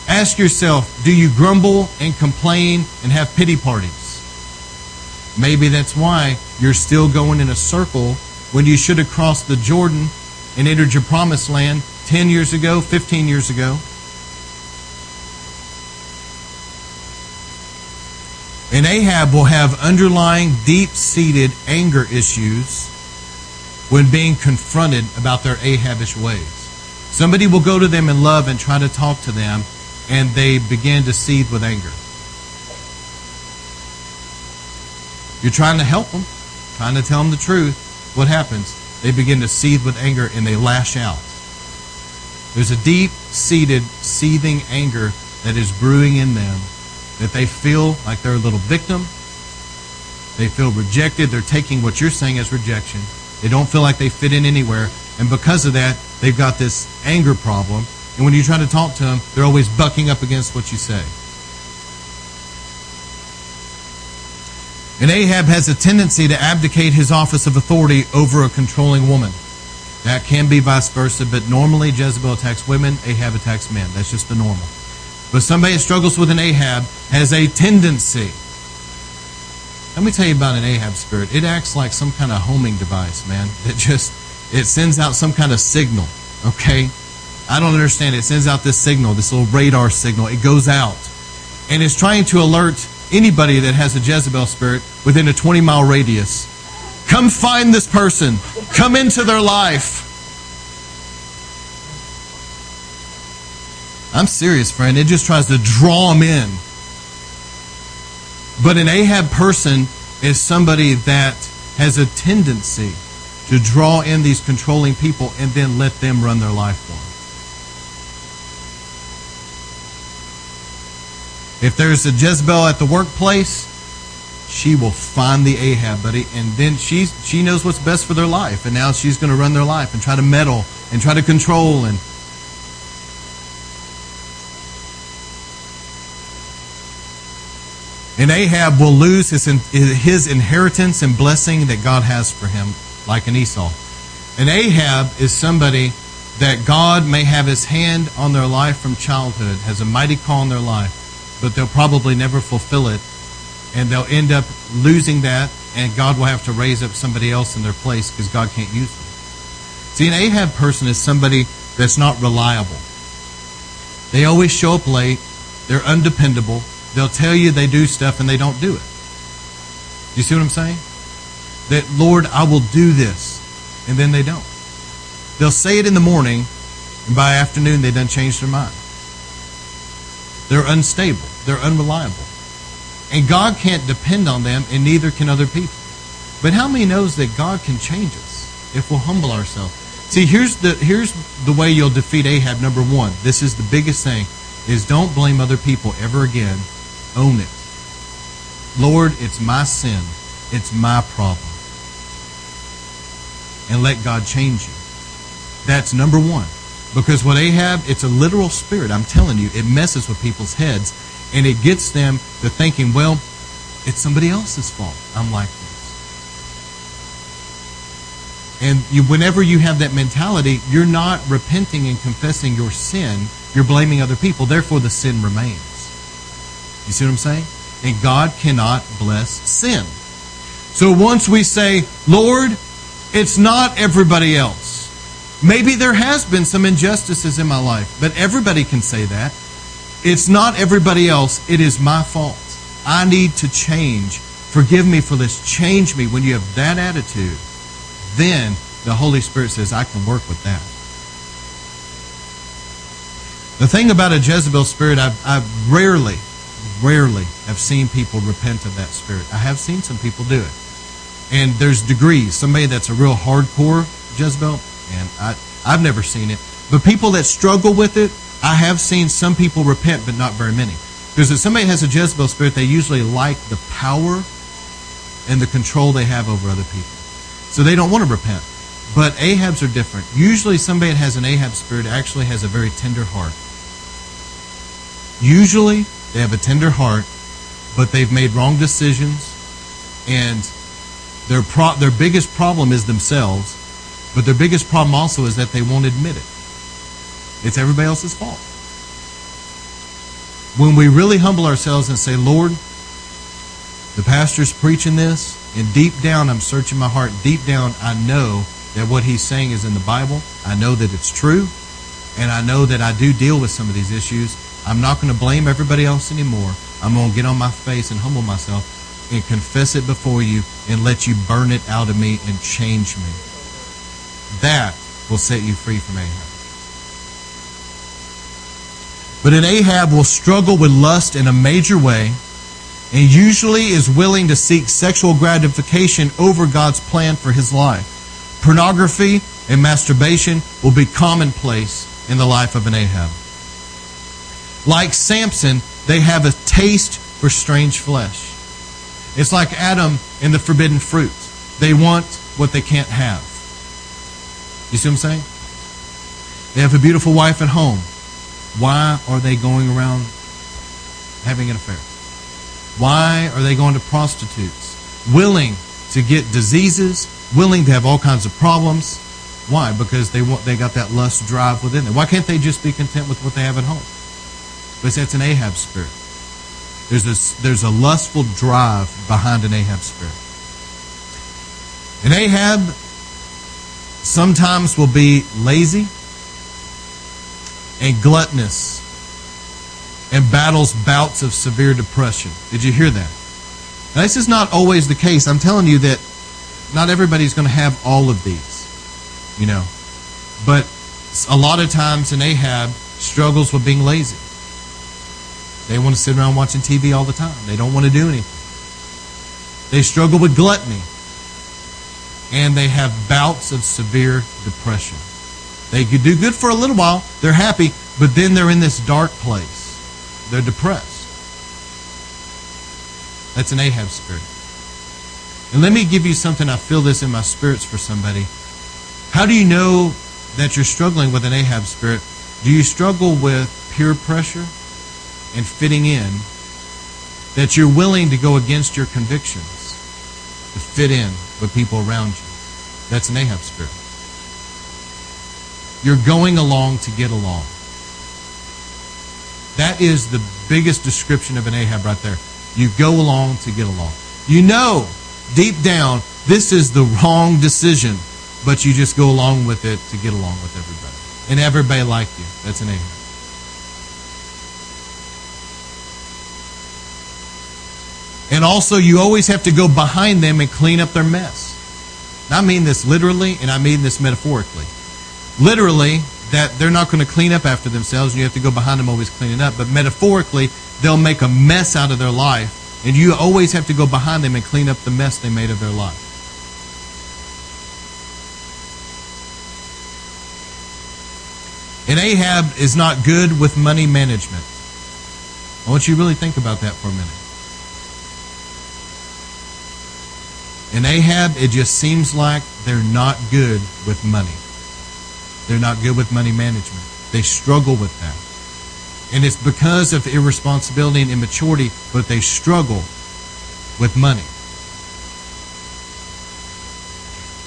Ask yourself do you grumble and complain and have pity parties? Maybe that's why you're still going in a circle when you should have crossed the Jordan and entered your promised land 10 years ago, 15 years ago. And Ahab will have underlying, deep seated anger issues when being confronted about their Ahabish ways. Somebody will go to them in love and try to talk to them, and they begin to seethe with anger. You're trying to help them, trying to tell them the truth, what happens? They begin to seethe with anger and they lash out. There's a deep seated, seething anger that is brewing in them that they feel like they're a little victim. They feel rejected. They're taking what you're saying as rejection. They don't feel like they fit in anywhere. And because of that, they've got this anger problem. And when you try to talk to them, they're always bucking up against what you say. And Ahab has a tendency to abdicate his office of authority over a controlling woman. That can be vice versa, but normally Jezebel attacks women, Ahab attacks men. That's just the normal. But somebody that struggles with an Ahab has a tendency. Let me tell you about an Ahab spirit. It acts like some kind of homing device, man. That just it sends out some kind of signal. Okay? I don't understand. It sends out this signal, this little radar signal. It goes out. And it's trying to alert anybody that has a Jezebel spirit within a 20 mile radius. Come find this person. Come into their life. I'm serious, friend. It just tries to draw them in. But an Ahab person is somebody that has a tendency to draw in these controlling people and then let them run their life for them. If there's a Jezebel at the workplace, she will find the Ahab buddy, and then she's she knows what's best for their life, and now she's going to run their life and try to meddle and try to control and. And Ahab will lose his, his inheritance and blessing that God has for him, like an Esau. And Ahab is somebody that God may have his hand on their life from childhood, has a mighty call in their life but they'll probably never fulfill it. And they'll end up losing that, and God will have to raise up somebody else in their place because God can't use them. See, an Ahab person is somebody that's not reliable. They always show up late, they're undependable, they'll tell you they do stuff and they don't do it. Do You see what I'm saying? That, Lord, I will do this. And then they don't. They'll say it in the morning, and by afternoon they done changed their mind. They're unstable. They're unreliable. And God can't depend on them, and neither can other people. But how many knows that God can change us if we'll humble ourselves? See, here's the here's the way you'll defeat Ahab. Number one, this is the biggest thing: is don't blame other people ever again. Own it. Lord, it's my sin. It's my problem. And let God change you. That's number one. Because what Ahab, it's a literal spirit. I'm telling you, it messes with people's heads and it gets them to thinking, well, it's somebody else's fault. I'm like this. And you, whenever you have that mentality, you're not repenting and confessing your sin. You're blaming other people. Therefore, the sin remains. You see what I'm saying? And God cannot bless sin. So once we say, Lord, it's not everybody else. Maybe there has been some injustices in my life, but everybody can say that. It's not everybody else. It is my fault. I need to change. Forgive me for this. Change me. When you have that attitude, then the Holy Spirit says, I can work with that. The thing about a Jezebel spirit, I've, I've rarely, rarely have seen people repent of that spirit. I have seen some people do it. And there's degrees. Somebody that's a real hardcore Jezebel, and I, I've never seen it. But people that struggle with it, I have seen some people repent, but not very many. Because if somebody has a Jezebel spirit, they usually like the power and the control they have over other people. So they don't want to repent. But Ahabs are different. Usually somebody that has an Ahab spirit actually has a very tender heart. Usually they have a tender heart, but they've made wrong decisions and their pro- their biggest problem is themselves but their biggest problem also is that they won't admit it. It's everybody else's fault. When we really humble ourselves and say, Lord, the pastor's preaching this, and deep down I'm searching my heart. Deep down I know that what he's saying is in the Bible. I know that it's true. And I know that I do deal with some of these issues. I'm not going to blame everybody else anymore. I'm going to get on my face and humble myself and confess it before you and let you burn it out of me and change me. That will set you free from Ahab. But an Ahab will struggle with lust in a major way and usually is willing to seek sexual gratification over God's plan for his life. Pornography and masturbation will be commonplace in the life of an Ahab. Like Samson, they have a taste for strange flesh. It's like Adam and the forbidden fruit. They want what they can't have. You see what I'm saying? They have a beautiful wife at home. Why are they going around having an affair? Why are they going to prostitutes? Willing to get diseases, willing to have all kinds of problems. Why? Because they want they got that lust drive within them. Why can't they just be content with what they have at home? Because that's an Ahab spirit. There's a, there's a lustful drive behind an Ahab spirit. An Ahab sometimes will be lazy and gluttonous and battles bouts of severe depression. Did you hear that? Now, this is not always the case. I'm telling you that not everybody's going to have all of these, you know. But a lot of times an Ahab struggles with being lazy. They want to sit around watching TV all the time. They don't want to do anything. They struggle with gluttony and they have bouts of severe depression. They could do good for a little while, they're happy, but then they're in this dark place. They're depressed. That's an Ahab spirit. And let me give you something, I feel this in my spirits for somebody. How do you know that you're struggling with an Ahab spirit? Do you struggle with peer pressure and fitting in? That you're willing to go against your convictions to fit in with people around you. That's an Ahab spirit. You're going along to get along. That is the biggest description of an Ahab right there. You go along to get along. You know, deep down, this is the wrong decision, but you just go along with it to get along with everybody. And everybody like you. That's an Ahab. And also, you always have to go behind them and clean up their mess. I mean this literally, and I mean this metaphorically. Literally, that they're not going to clean up after themselves, and you have to go behind them always cleaning up. But metaphorically, they'll make a mess out of their life, and you always have to go behind them and clean up the mess they made of their life. And Ahab is not good with money management. I want you to really think about that for a minute. And Ahab, it just seems like they're not good with money. They're not good with money management. They struggle with that. And it's because of irresponsibility and immaturity, but they struggle with money.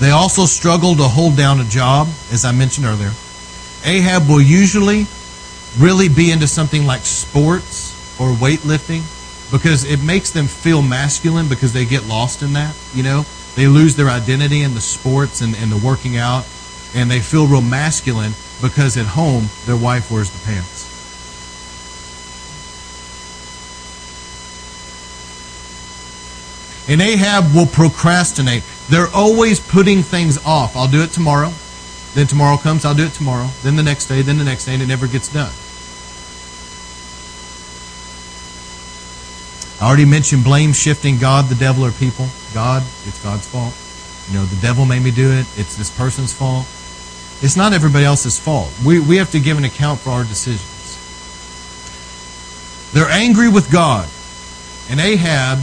They also struggle to hold down a job, as I mentioned earlier. Ahab will usually really be into something like sports or weightlifting because it makes them feel masculine because they get lost in that, you know? They lose their identity in the sports and, and the working out, and they feel real masculine because at home their wife wears the pants. And Ahab will procrastinate. They're always putting things off. I'll do it tomorrow. Then tomorrow comes, I'll do it tomorrow. Then the next day, then the next day, and it never gets done. I already mentioned blame shifting God, the devil, or people. God, it's God's fault. You know, the devil made me do it. It's this person's fault. It's not everybody else's fault. We, we have to give an account for our decisions. They're angry with God. And Ahab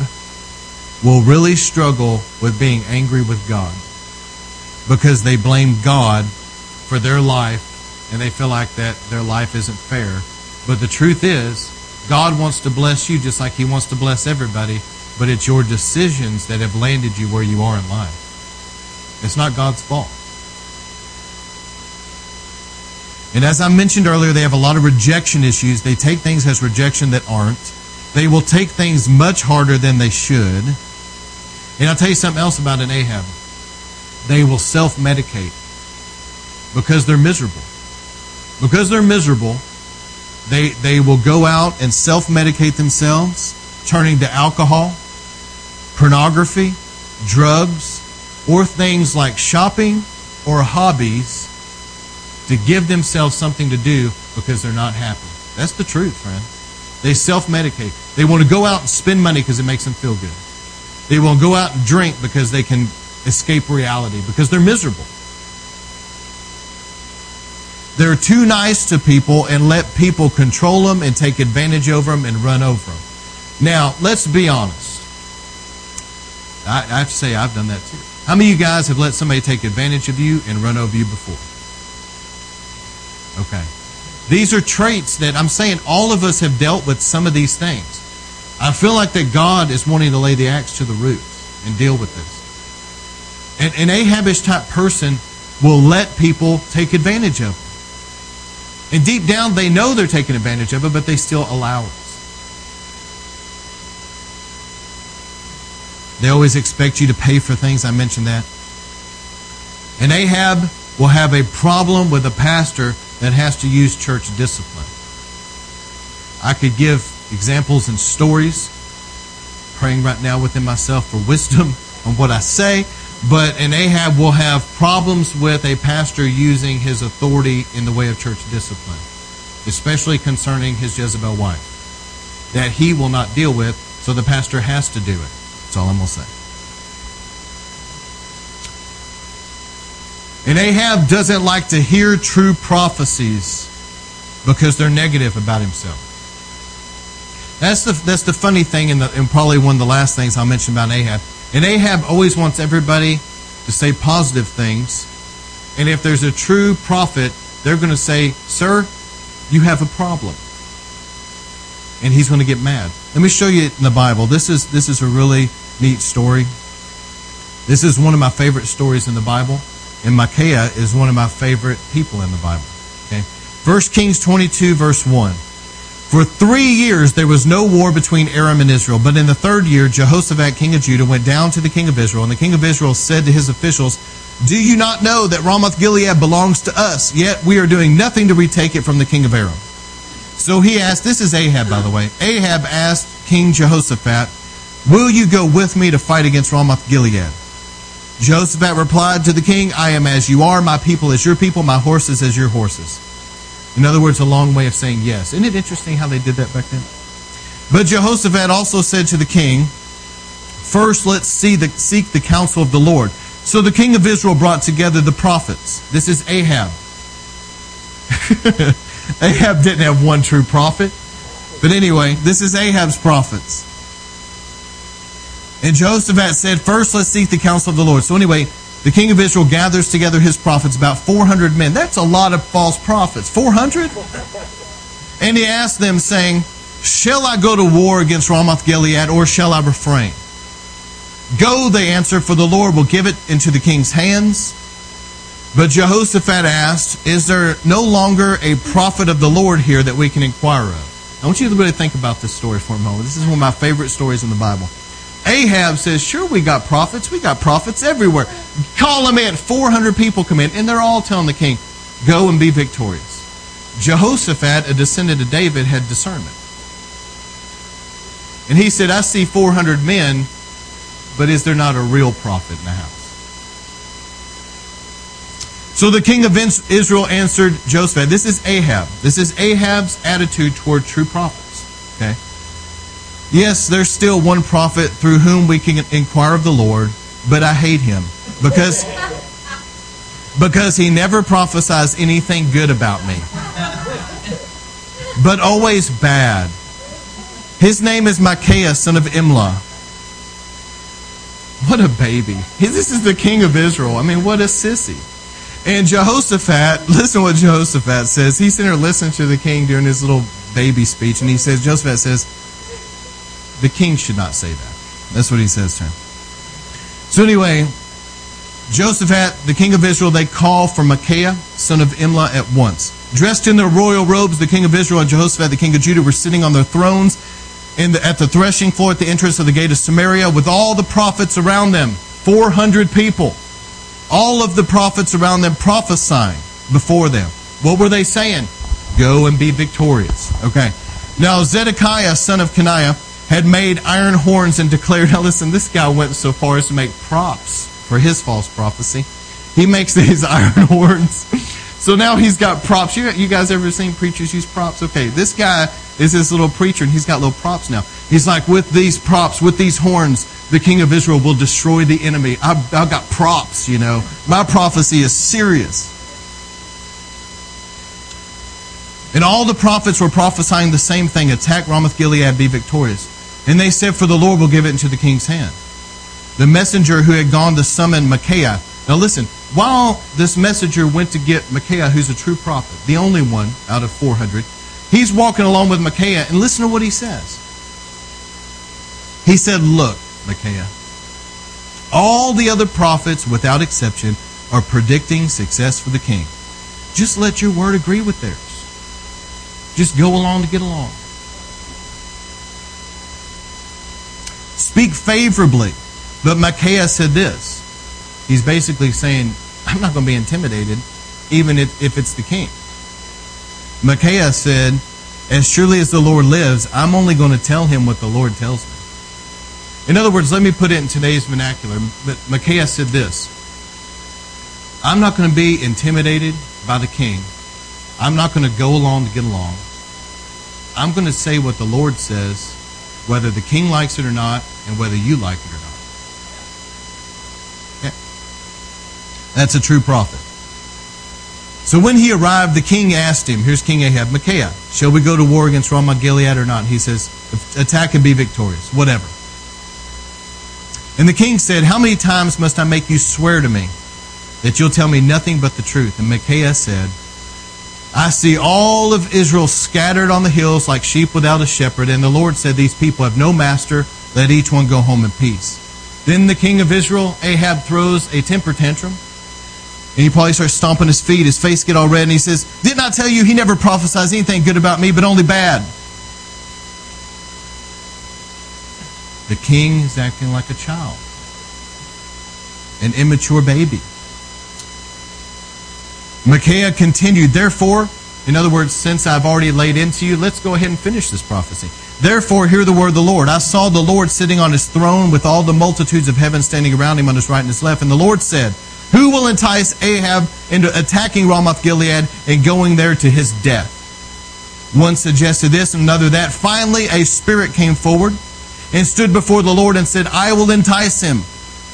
will really struggle with being angry with God because they blame God for their life and they feel like that their life isn't fair. But the truth is, God wants to bless you just like He wants to bless everybody, but it's your decisions that have landed you where you are in life. It's not God's fault. And as I mentioned earlier, they have a lot of rejection issues. They take things as rejection that aren't. They will take things much harder than they should. And I'll tell you something else about an Ahab. They will self medicate because they're miserable. Because they're miserable, they, they will go out and self medicate themselves, turning to alcohol, pornography, drugs, or things like shopping or hobbies to give themselves something to do because they're not happy. That's the truth, friend. They self medicate. They want to go out and spend money because it makes them feel good. They will go out and drink because they can escape reality, because they're miserable. They're too nice to people and let people control them and take advantage over them and run over them. Now, let's be honest. I, I have to say, I've done that too. How many of you guys have let somebody take advantage of you and run over you before? Okay. These are traits that I'm saying all of us have dealt with some of these things. I feel like that God is wanting to lay the axe to the root and deal with this. And an Ahabish type person will let people take advantage of them. And deep down, they know they're taking advantage of it, but they still allow it. They always expect you to pay for things. I mentioned that. And Ahab will have a problem with a pastor that has to use church discipline. I could give examples and stories, praying right now within myself for wisdom on what I say. But an Ahab will have problems with a pastor using his authority in the way of church discipline, especially concerning his Jezebel wife, that he will not deal with, so the pastor has to do it. That's all I'm going to say. And Ahab doesn't like to hear true prophecies because they're negative about himself. That's the, that's the funny thing, and, the, and probably one of the last things I'll mention about Ahab. And Ahab always wants everybody to say positive things. And if there's a true prophet, they're going to say, Sir, you have a problem. And he's going to get mad. Let me show you in the Bible. This is, this is a really neat story. This is one of my favorite stories in the Bible. And Micaiah is one of my favorite people in the Bible. Okay? 1 Kings 22, verse 1. For three years there was no war between Aram and Israel. But in the third year, Jehoshaphat, king of Judah, went down to the king of Israel. And the king of Israel said to his officials, Do you not know that Ramoth Gilead belongs to us? Yet we are doing nothing to retake it from the king of Aram. So he asked, This is Ahab, by the way. Ahab asked King Jehoshaphat, Will you go with me to fight against Ramoth Gilead? Jehoshaphat replied to the king, I am as you are, my people as your people, my horses as your horses. In other words, a long way of saying yes. Isn't it interesting how they did that back then? But Jehoshaphat also said to the king, First, let's see the, seek the counsel of the Lord. So the king of Israel brought together the prophets. This is Ahab. Ahab didn't have one true prophet. But anyway, this is Ahab's prophets. And Jehoshaphat said, First, let's seek the counsel of the Lord. So, anyway, the king of Israel gathers together his prophets, about 400 men. That's a lot of false prophets. 400? And he asked them, saying, Shall I go to war against Ramoth Gilead, or shall I refrain? Go, they answered, for the Lord will give it into the king's hands. But Jehoshaphat asked, Is there no longer a prophet of the Lord here that we can inquire of? I want you to really think about this story for a moment. This is one of my favorite stories in the Bible. Ahab says, Sure, we got prophets. We got prophets everywhere. Call them in. 400 people come in, and they're all telling the king, Go and be victorious. Jehoshaphat, a descendant of David, had discernment. And he said, I see 400 men, but is there not a real prophet in the house? So the king of Israel answered Jehoshaphat. This is Ahab. This is Ahab's attitude toward true prophets. Okay? Yes, there's still one prophet through whom we can inquire of the Lord, but I hate him because because he never prophesies anything good about me. But always bad. His name is Micaiah, son of Imlah. What a baby. This is the king of Israel. I mean, what a sissy. And Jehoshaphat, listen what Jehoshaphat says. He's sitting there listening to the king during his little baby speech, and he says, Jehoshaphat says, the king should not say that. That's what he says to him. So anyway, Jehoshaphat, the king of Israel, they call for Micaiah, son of Imlah, at once. Dressed in their royal robes, the king of Israel and Jehoshaphat, the king of Judah, were sitting on their thrones the, at the threshing floor at the entrance of the gate of Samaria with all the prophets around them, 400 people. All of the prophets around them prophesying before them. What were they saying? Go and be victorious. Okay. Now, Zedekiah, son of Kenaiah, had made iron horns and declared, now listen, this guy went so far as to make props for his false prophecy. He makes these iron horns. So now he's got props. You, you guys ever seen preachers use props? Okay, this guy is this little preacher and he's got little props now. He's like, with these props, with these horns, the king of Israel will destroy the enemy. I've, I've got props, you know. My prophecy is serious. And all the prophets were prophesying the same thing attack Ramoth Gilead, be victorious. And they said, For the Lord will give it into the king's hand. The messenger who had gone to summon Micaiah. Now listen, while this messenger went to get Micaiah, who's a true prophet, the only one out of 400, he's walking along with Micaiah, and listen to what he says. He said, Look, Micaiah, all the other prophets, without exception, are predicting success for the king. Just let your word agree with theirs. Just go along to get along. Speak favorably. But Micaiah said this. He's basically saying, I'm not going to be intimidated, even if, if it's the king. Micaiah said, As surely as the Lord lives, I'm only going to tell him what the Lord tells me. In other words, let me put it in today's vernacular. But Micaiah said this I'm not going to be intimidated by the king. I'm not going to go along to get along. I'm going to say what the Lord says, whether the king likes it or not, and whether you like it or not. That's a true prophet. So when he arrived, the king asked him, here's King Ahab, Micaiah, shall we go to war against Ramah Gilead or not? he says, attack and be victorious, whatever. And the king said, How many times must I make you swear to me that you'll tell me nothing but the truth? And Micaiah said, I see all of Israel scattered on the hills like sheep without a shepherd. And the Lord said, These people have no master. Let each one go home in peace. Then the king of Israel, Ahab, throws a temper tantrum. And he probably starts stomping his feet. His face get all red. And he says, Didn't I tell you he never prophesies anything good about me, but only bad? The king is acting like a child, an immature baby. Micaiah continued, Therefore, In other words, since I've already laid into you, let's go ahead and finish this prophecy. Therefore, hear the word of the Lord. I saw the Lord sitting on his throne with all the multitudes of heaven standing around him on his right and his left. And the Lord said, Who will entice Ahab into attacking Ramoth Gilead and going there to his death? One suggested this, another that. Finally, a spirit came forward and stood before the Lord and said, I will entice him.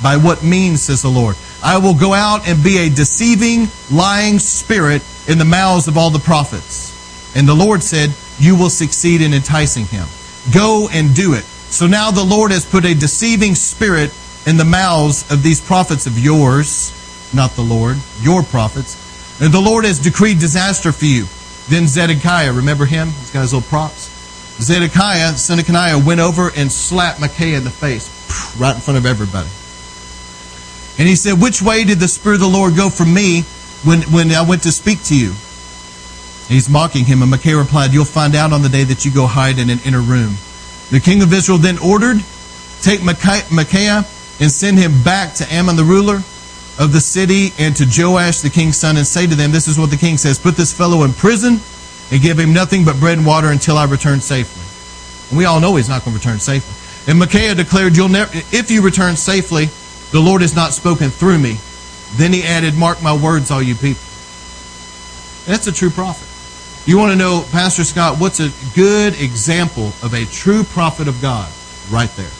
By what means, says the Lord? I will go out and be a deceiving, lying spirit in the mouths of all the prophets. And the Lord said, You will succeed in enticing him. Go and do it. So now the Lord has put a deceiving spirit in the mouths of these prophets of yours, not the Lord, your prophets. And the Lord has decreed disaster for you. Then Zedekiah, remember him? He's got his little props. Zedekiah, son went over and slapped Micaiah in the face, right in front of everybody. And he said, Which way did the Spirit of the Lord go from me when, when I went to speak to you? He's mocking him, and Micaiah replied, You'll find out on the day that you go hide in an inner room. The king of Israel then ordered, Take Micaiah and send him back to Amon the ruler of the city and to Joash the king's son and say to them, This is what the king says Put this fellow in prison and give him nothing but bread and water until I return safely. And we all know he's not going to return safely. And Micaiah declared, You'll never, If you return safely, the Lord has not spoken through me. Then he added, Mark my words, all you people. That's a true prophet. You want to know, Pastor Scott, what's a good example of a true prophet of God? Right there.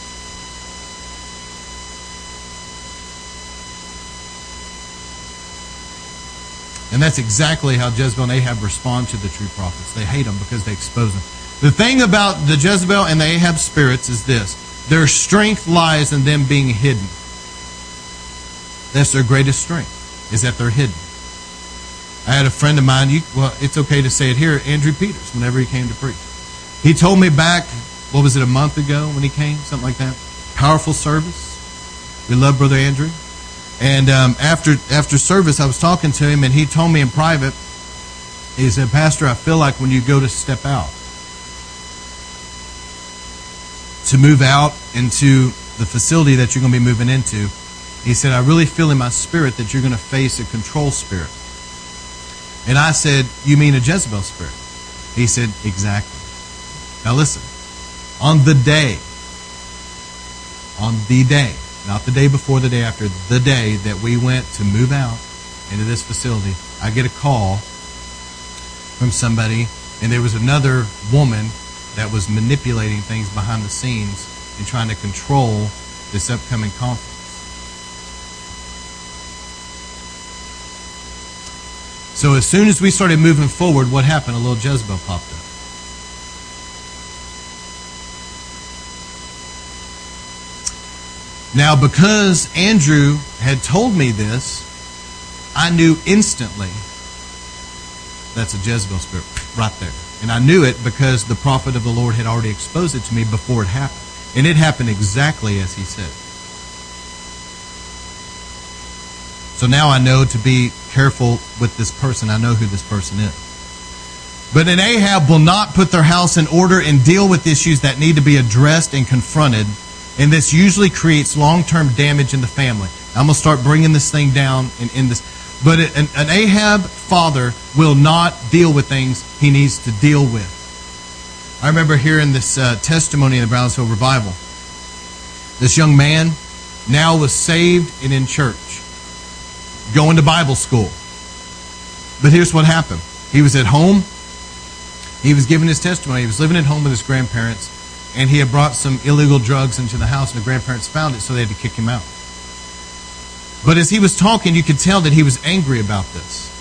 And that's exactly how Jezebel and Ahab respond to the true prophets. They hate them because they expose them. The thing about the Jezebel and the Ahab spirits is this their strength lies in them being hidden. That's their greatest strength, is that they're hidden. I had a friend of mine, you, well, it's okay to say it here, Andrew Peters, whenever he came to preach. He told me back, what was it, a month ago when he came? Something like that. Powerful service. We love Brother Andrew. And um, after after service, I was talking to him, and he told me in private. He said, "Pastor, I feel like when you go to step out, to move out into the facility that you're going to be moving into, he said, I really feel in my spirit that you're going to face a control spirit." And I said, "You mean a Jezebel spirit?" He said, "Exactly." Now listen, on the day, on the day not the day before, the day after, the day that we went to move out into this facility, I get a call from somebody, and there was another woman that was manipulating things behind the scenes and trying to control this upcoming conference. So as soon as we started moving forward, what happened? A little Jezebel popped up. Now, because Andrew had told me this, I knew instantly that's a Jezebel spirit right there. And I knew it because the prophet of the Lord had already exposed it to me before it happened. And it happened exactly as he said. So now I know to be careful with this person. I know who this person is. But an Ahab will not put their house in order and deal with issues that need to be addressed and confronted and this usually creates long term damage in the family. I'm going to start bringing this thing down and end this. But an, an Ahab father will not deal with things he needs to deal with. I remember hearing this uh, testimony in the Brownsville revival. This young man now was saved and in church, going to Bible school. But here's what happened he was at home, he was giving his testimony, he was living at home with his grandparents and he had brought some illegal drugs into the house, and the grandparents found it, so they had to kick him out. But as he was talking, you could tell that he was angry about this.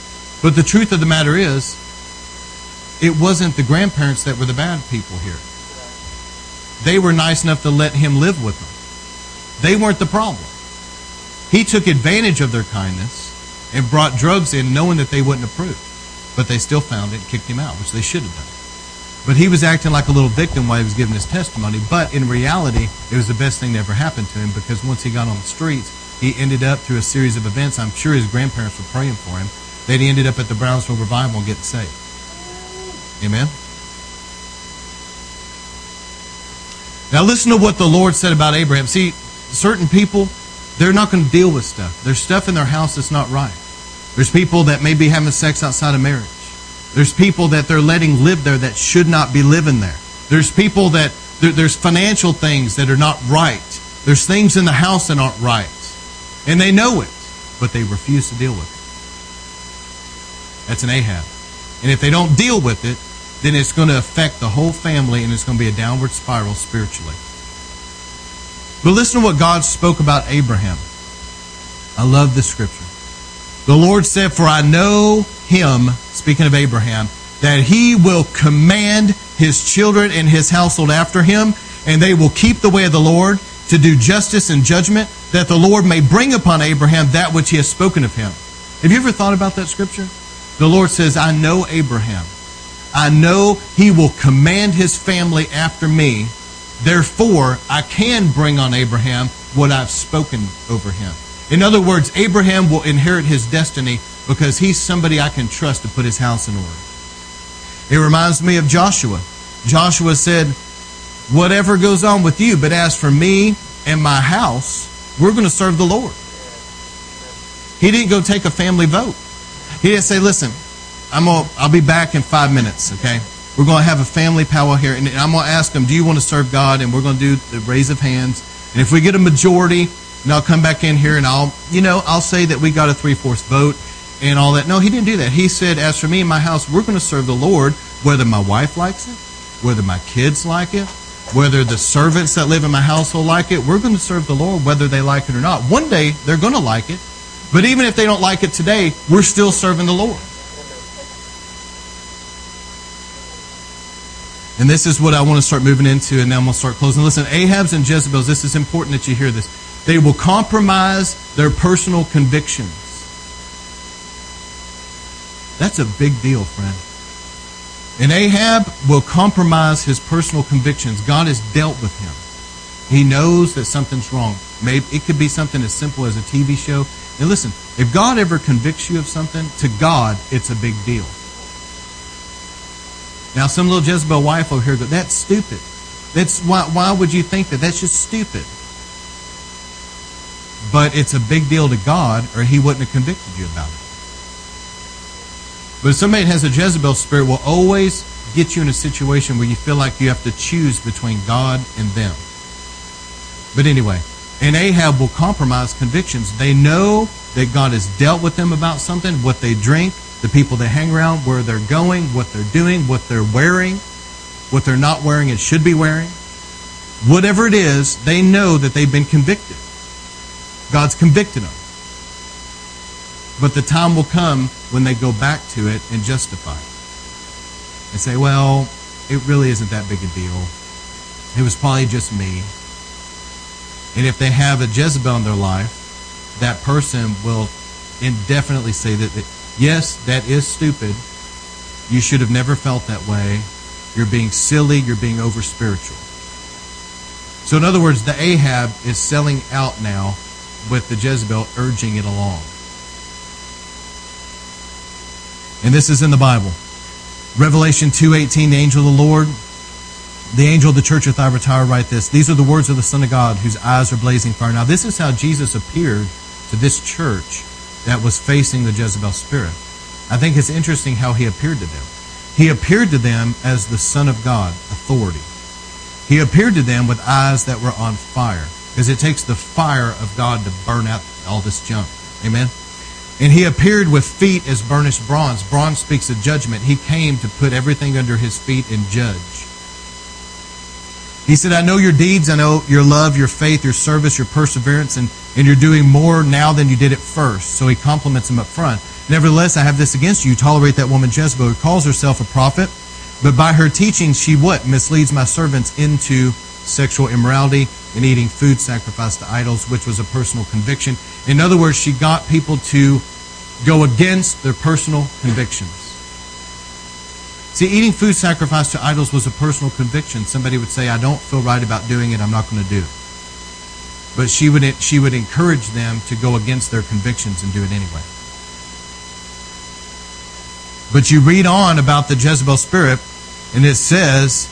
But the truth of the matter is, it wasn't the grandparents that were the bad people here. They were nice enough to let him live with them. They weren't the problem. He took advantage of their kindness and brought drugs in knowing that they wouldn't approve. But they still found it and kicked him out, which they should have done. But he was acting like a little victim while he was giving his testimony. But in reality, it was the best thing that ever happened to him because once he got on the streets, he ended up through a series of events. I'm sure his grandparents were praying for him. That he ended up at the Brownsville revival and getting saved. Amen. Now listen to what the Lord said about Abraham. See, certain people, they're not going to deal with stuff. There's stuff in their house that's not right. There's people that may be having sex outside of marriage. There's people that they're letting live there that should not be living there. There's people that, there, there's financial things that are not right. There's things in the house that aren't right. And they know it, but they refuse to deal with it. That's an Ahab. And if they don't deal with it, then it's going to affect the whole family and it's going to be a downward spiral spiritually. But listen to what God spoke about Abraham. I love this scripture. The Lord said, For I know him, speaking of Abraham, that he will command his children and his household after him, and they will keep the way of the Lord to do justice and judgment, that the Lord may bring upon Abraham that which he has spoken of him. Have you ever thought about that scripture? The Lord says, I know Abraham. I know he will command his family after me. Therefore, I can bring on Abraham what I've spoken over him. In other words, Abraham will inherit his destiny because he's somebody I can trust to put his house in order. It reminds me of Joshua. Joshua said, Whatever goes on with you, but as for me and my house, we're going to serve the Lord. He didn't go take a family vote. He didn't say, Listen, I'm gonna, I'll be back in five minutes, okay? We're going to have a family powwow here, and I'm going to ask them, Do you want to serve God? And we're going to do the raise of hands. And if we get a majority, and I'll come back in here and I'll, you know, I'll say that we got a three fourths vote and all that. No, he didn't do that. He said, as for me and my house, we're going to serve the Lord, whether my wife likes it, whether my kids like it, whether the servants that live in my household like it. We're going to serve the Lord, whether they like it or not. One day they're going to like it, but even if they don't like it today, we're still serving the Lord. And this is what I want to start moving into, and now I'm going to start closing. Listen, Ahab's and Jezebel's, this is important that you hear this. They will compromise their personal convictions. That's a big deal, friend. And Ahab will compromise his personal convictions. God has dealt with him. He knows that something's wrong. Maybe it could be something as simple as a TV show. And listen, if God ever convicts you of something, to God, it's a big deal. Now, some little Jezebel wife over here go, that's stupid. That's why, why would you think that? That's just stupid but it's a big deal to God, or He wouldn't have convicted you about it. But if somebody has a Jezebel spirit, will always get you in a situation where you feel like you have to choose between God and them. But anyway, and Ahab will compromise convictions. They know that God has dealt with them about something, what they drink, the people they hang around, where they're going, what they're doing, what they're wearing, what they're not wearing and should be wearing. Whatever it is, they know that they've been convicted. God's convicted them. But the time will come when they go back to it and justify it. And say, well, it really isn't that big a deal. It was probably just me. And if they have a Jezebel in their life, that person will indefinitely say that, yes, that is stupid. You should have never felt that way. You're being silly. You're being over spiritual. So, in other words, the Ahab is selling out now with the Jezebel urging it along. And this is in the Bible. Revelation 2:18 the angel of the Lord the angel of the church of Thyatira write this these are the words of the son of God whose eyes are blazing fire now this is how Jesus appeared to this church that was facing the Jezebel spirit I think it's interesting how he appeared to them he appeared to them as the son of God authority he appeared to them with eyes that were on fire because it takes the fire of God to burn out all this junk. Amen. And he appeared with feet as burnished bronze. Bronze speaks of judgment. He came to put everything under his feet and judge. He said, I know your deeds, I know your love, your faith, your service, your perseverance, and, and you're doing more now than you did at first. So he compliments him up front. Nevertheless, I have this against you. Tolerate that woman Jezebel who calls herself a prophet, but by her teaching she what? Misleads my servants into sexual immorality and eating food sacrificed to idols, which was a personal conviction. In other words, she got people to go against their personal convictions. See, eating food sacrificed to idols was a personal conviction. Somebody would say, I don't feel right about doing it, I'm not going to do it. But she would, she would encourage them to go against their convictions and do it anyway. But you read on about the Jezebel spirit, and it says,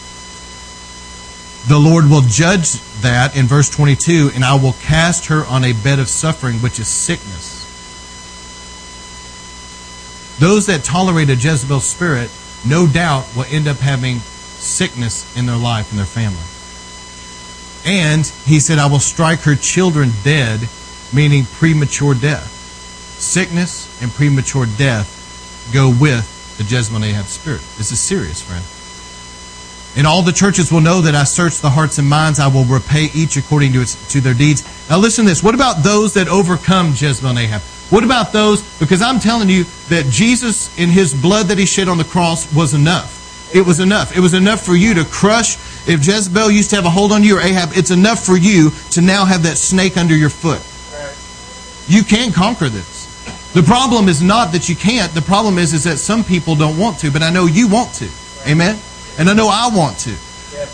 the Lord will judge that in verse 22, and I will cast her on a bed of suffering, which is sickness. Those that tolerate a Jezebel spirit, no doubt, will end up having sickness in their life and their family. And he said, I will strike her children dead, meaning premature death. Sickness and premature death go with the Jezebel Ahab spirit. This is serious, friend. And all the churches will know that I search the hearts and minds. I will repay each according to, its, to their deeds. Now listen to this. What about those that overcome Jezebel and Ahab? What about those? Because I'm telling you that Jesus, in his blood that he shed on the cross, was enough. It was enough. It was enough for you to crush. If Jezebel used to have a hold on you or Ahab, it's enough for you to now have that snake under your foot. You can conquer this. The problem is not that you can't. The problem is, is that some people don't want to, but I know you want to. Amen? And I know I want to.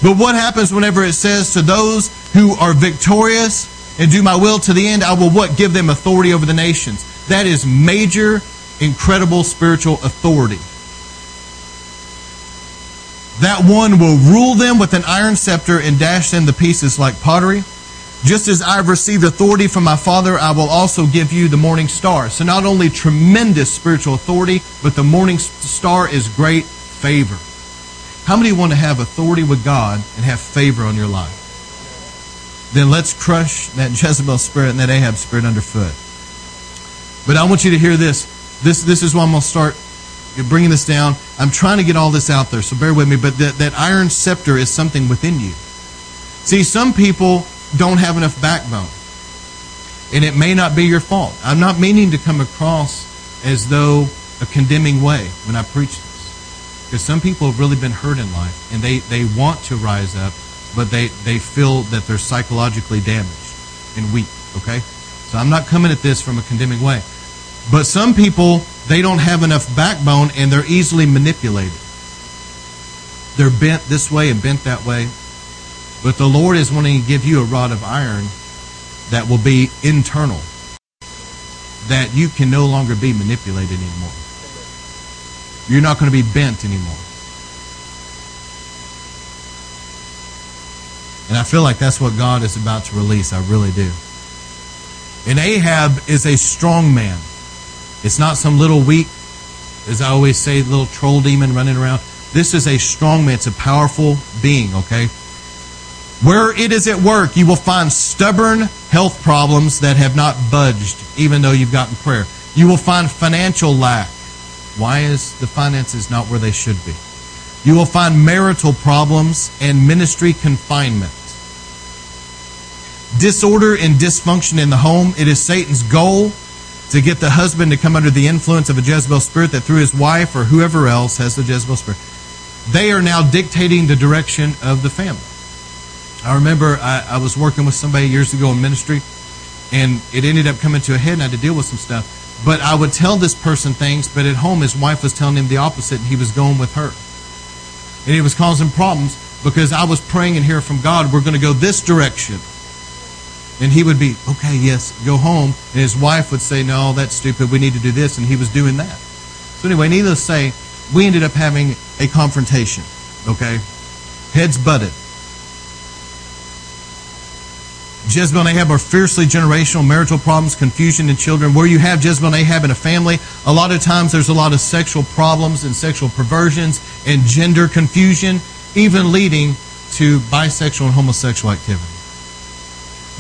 But what happens whenever it says to those who are victorious and do my will to the end, I will what? Give them authority over the nations. That is major, incredible spiritual authority. That one will rule them with an iron scepter and dash them to pieces like pottery. Just as I've received authority from my Father, I will also give you the morning star. So not only tremendous spiritual authority, but the morning star is great favor. How many want to have authority with God and have favor on your life? Then let's crush that Jezebel spirit and that Ahab spirit underfoot. But I want you to hear this. This, this is why I'm going to start bringing this down. I'm trying to get all this out there, so bear with me. But that, that iron scepter is something within you. See, some people don't have enough backbone. And it may not be your fault. I'm not meaning to come across as though a condemning way when I preach this. Because some people have really been hurt in life and they, they want to rise up, but they, they feel that they're psychologically damaged and weak. Okay? So I'm not coming at this from a condemning way. But some people, they don't have enough backbone and they're easily manipulated. They're bent this way and bent that way. But the Lord is wanting to give you a rod of iron that will be internal, that you can no longer be manipulated anymore. You're not going to be bent anymore. And I feel like that's what God is about to release. I really do. And Ahab is a strong man. It's not some little weak, as I always say, little troll demon running around. This is a strong man. It's a powerful being, okay? Where it is at work, you will find stubborn health problems that have not budged, even though you've gotten prayer. You will find financial lack. Why is the finances not where they should be? You will find marital problems and ministry confinement. Disorder and dysfunction in the home. It is Satan's goal to get the husband to come under the influence of a Jezebel spirit that through his wife or whoever else has the Jezebel spirit, they are now dictating the direction of the family. I remember I, I, was working with somebody years ago in ministry, and it ended up coming to a head, and I had to deal with some stuff. But I would tell this person things, but at home his wife was telling him the opposite, and he was going with her. And it was causing problems because I was praying and hearing from God, we're going to go this direction. And he would be, okay, yes, go home. And his wife would say, no, that's stupid. We need to do this. And he was doing that. So, anyway, needless to say, we ended up having a confrontation, okay? Heads butted. Jezebel and Ahab are fiercely generational marital problems, confusion in children. Where you have Jezebel and Ahab in a family, a lot of times there's a lot of sexual problems and sexual perversions and gender confusion, even leading to bisexual and homosexual activity.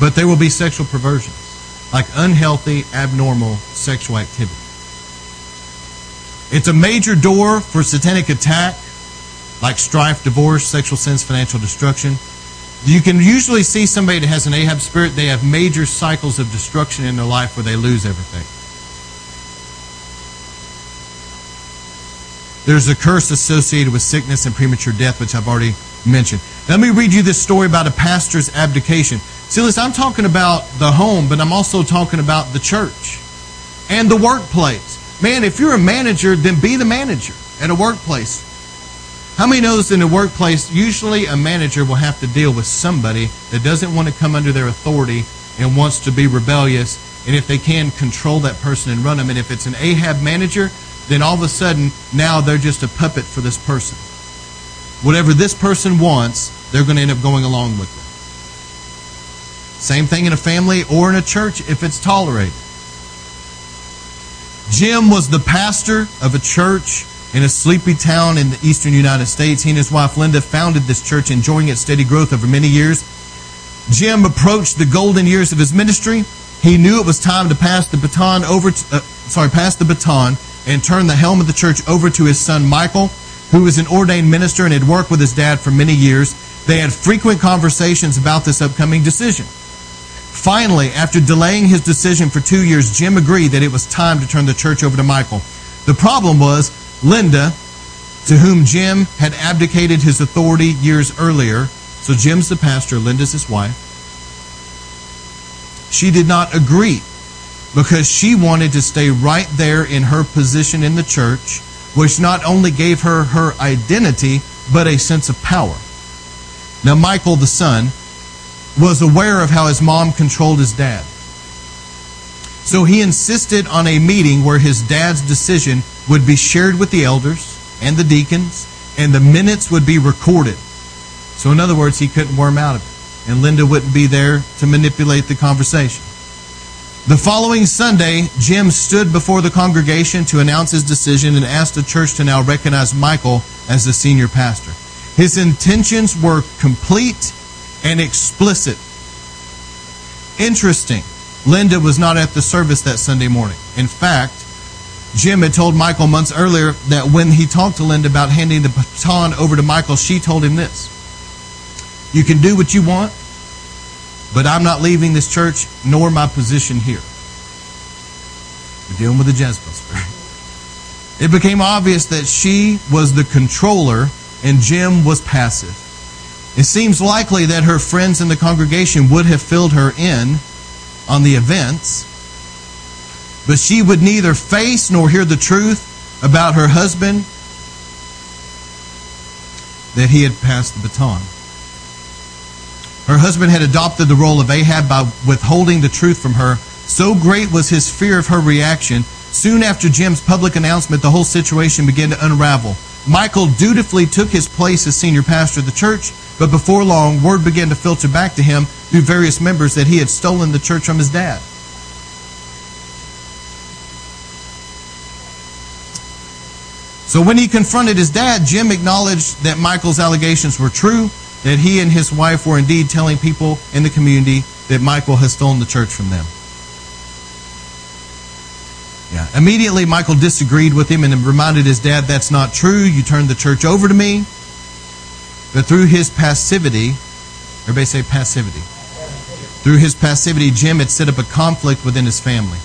But there will be sexual perversions, like unhealthy, abnormal sexual activity. It's a major door for satanic attack, like strife, divorce, sexual sins, financial destruction. You can usually see somebody that has an Ahab spirit, they have major cycles of destruction in their life where they lose everything. There's a curse associated with sickness and premature death, which I've already mentioned. Let me read you this story about a pastor's abdication. See, listen, I'm talking about the home, but I'm also talking about the church and the workplace. Man, if you're a manager, then be the manager at a workplace. How many knows in a workplace, usually a manager will have to deal with somebody that doesn't want to come under their authority and wants to be rebellious, and if they can, control that person and run them. And if it's an Ahab manager, then all of a sudden, now they're just a puppet for this person. Whatever this person wants, they're going to end up going along with it. Same thing in a family or in a church if it's tolerated. Jim was the pastor of a church in a sleepy town in the eastern United States. He and his wife Linda founded this church, enjoying its steady growth over many years. Jim approached the golden years of his ministry. He knew it was time to pass the baton over, to, uh, sorry, pass the baton and turn the helm of the church over to his son Michael, who was an ordained minister and had worked with his dad for many years. They had frequent conversations about this upcoming decision. Finally, after delaying his decision for two years, Jim agreed that it was time to turn the church over to Michael. The problem was Linda, to whom Jim had abdicated his authority years earlier. So Jim's the pastor, Linda's his wife. She did not agree because she wanted to stay right there in her position in the church, which not only gave her her identity, but a sense of power. Now, Michael, the son, was aware of how his mom controlled his dad. So he insisted on a meeting where his dad's decision would be shared with the elders and the deacons, and the minutes would be recorded. So, in other words, he couldn't worm out of it, and Linda wouldn't be there to manipulate the conversation. The following Sunday, Jim stood before the congregation to announce his decision and asked the church to now recognize Michael as the senior pastor. His intentions were complete and explicit. Interesting. Linda was not at the service that Sunday morning. In fact, Jim had told Michael months earlier that when he talked to Linda about handing the baton over to Michael, she told him this You can do what you want, but I'm not leaving this church nor my position here. We're dealing with the Jezebel spirit. It became obvious that she was the controller and Jim was passive. It seems likely that her friends in the congregation would have filled her in on the events, but she would neither face nor hear the truth about her husband that he had passed the baton. Her husband had adopted the role of Ahab by withholding the truth from her. So great was his fear of her reaction. Soon after Jim's public announcement, the whole situation began to unravel. Michael dutifully took his place as senior pastor of the church, but before long, word began to filter back to him through various members that he had stolen the church from his dad. So when he confronted his dad, Jim acknowledged that Michael's allegations were true, that he and his wife were indeed telling people in the community that Michael has stolen the church from them. Yeah. Immediately, Michael disagreed with him and reminded his dad, That's not true. You turned the church over to me. But through his passivity, everybody say passivity. Through his passivity, Jim had set up a conflict within his family.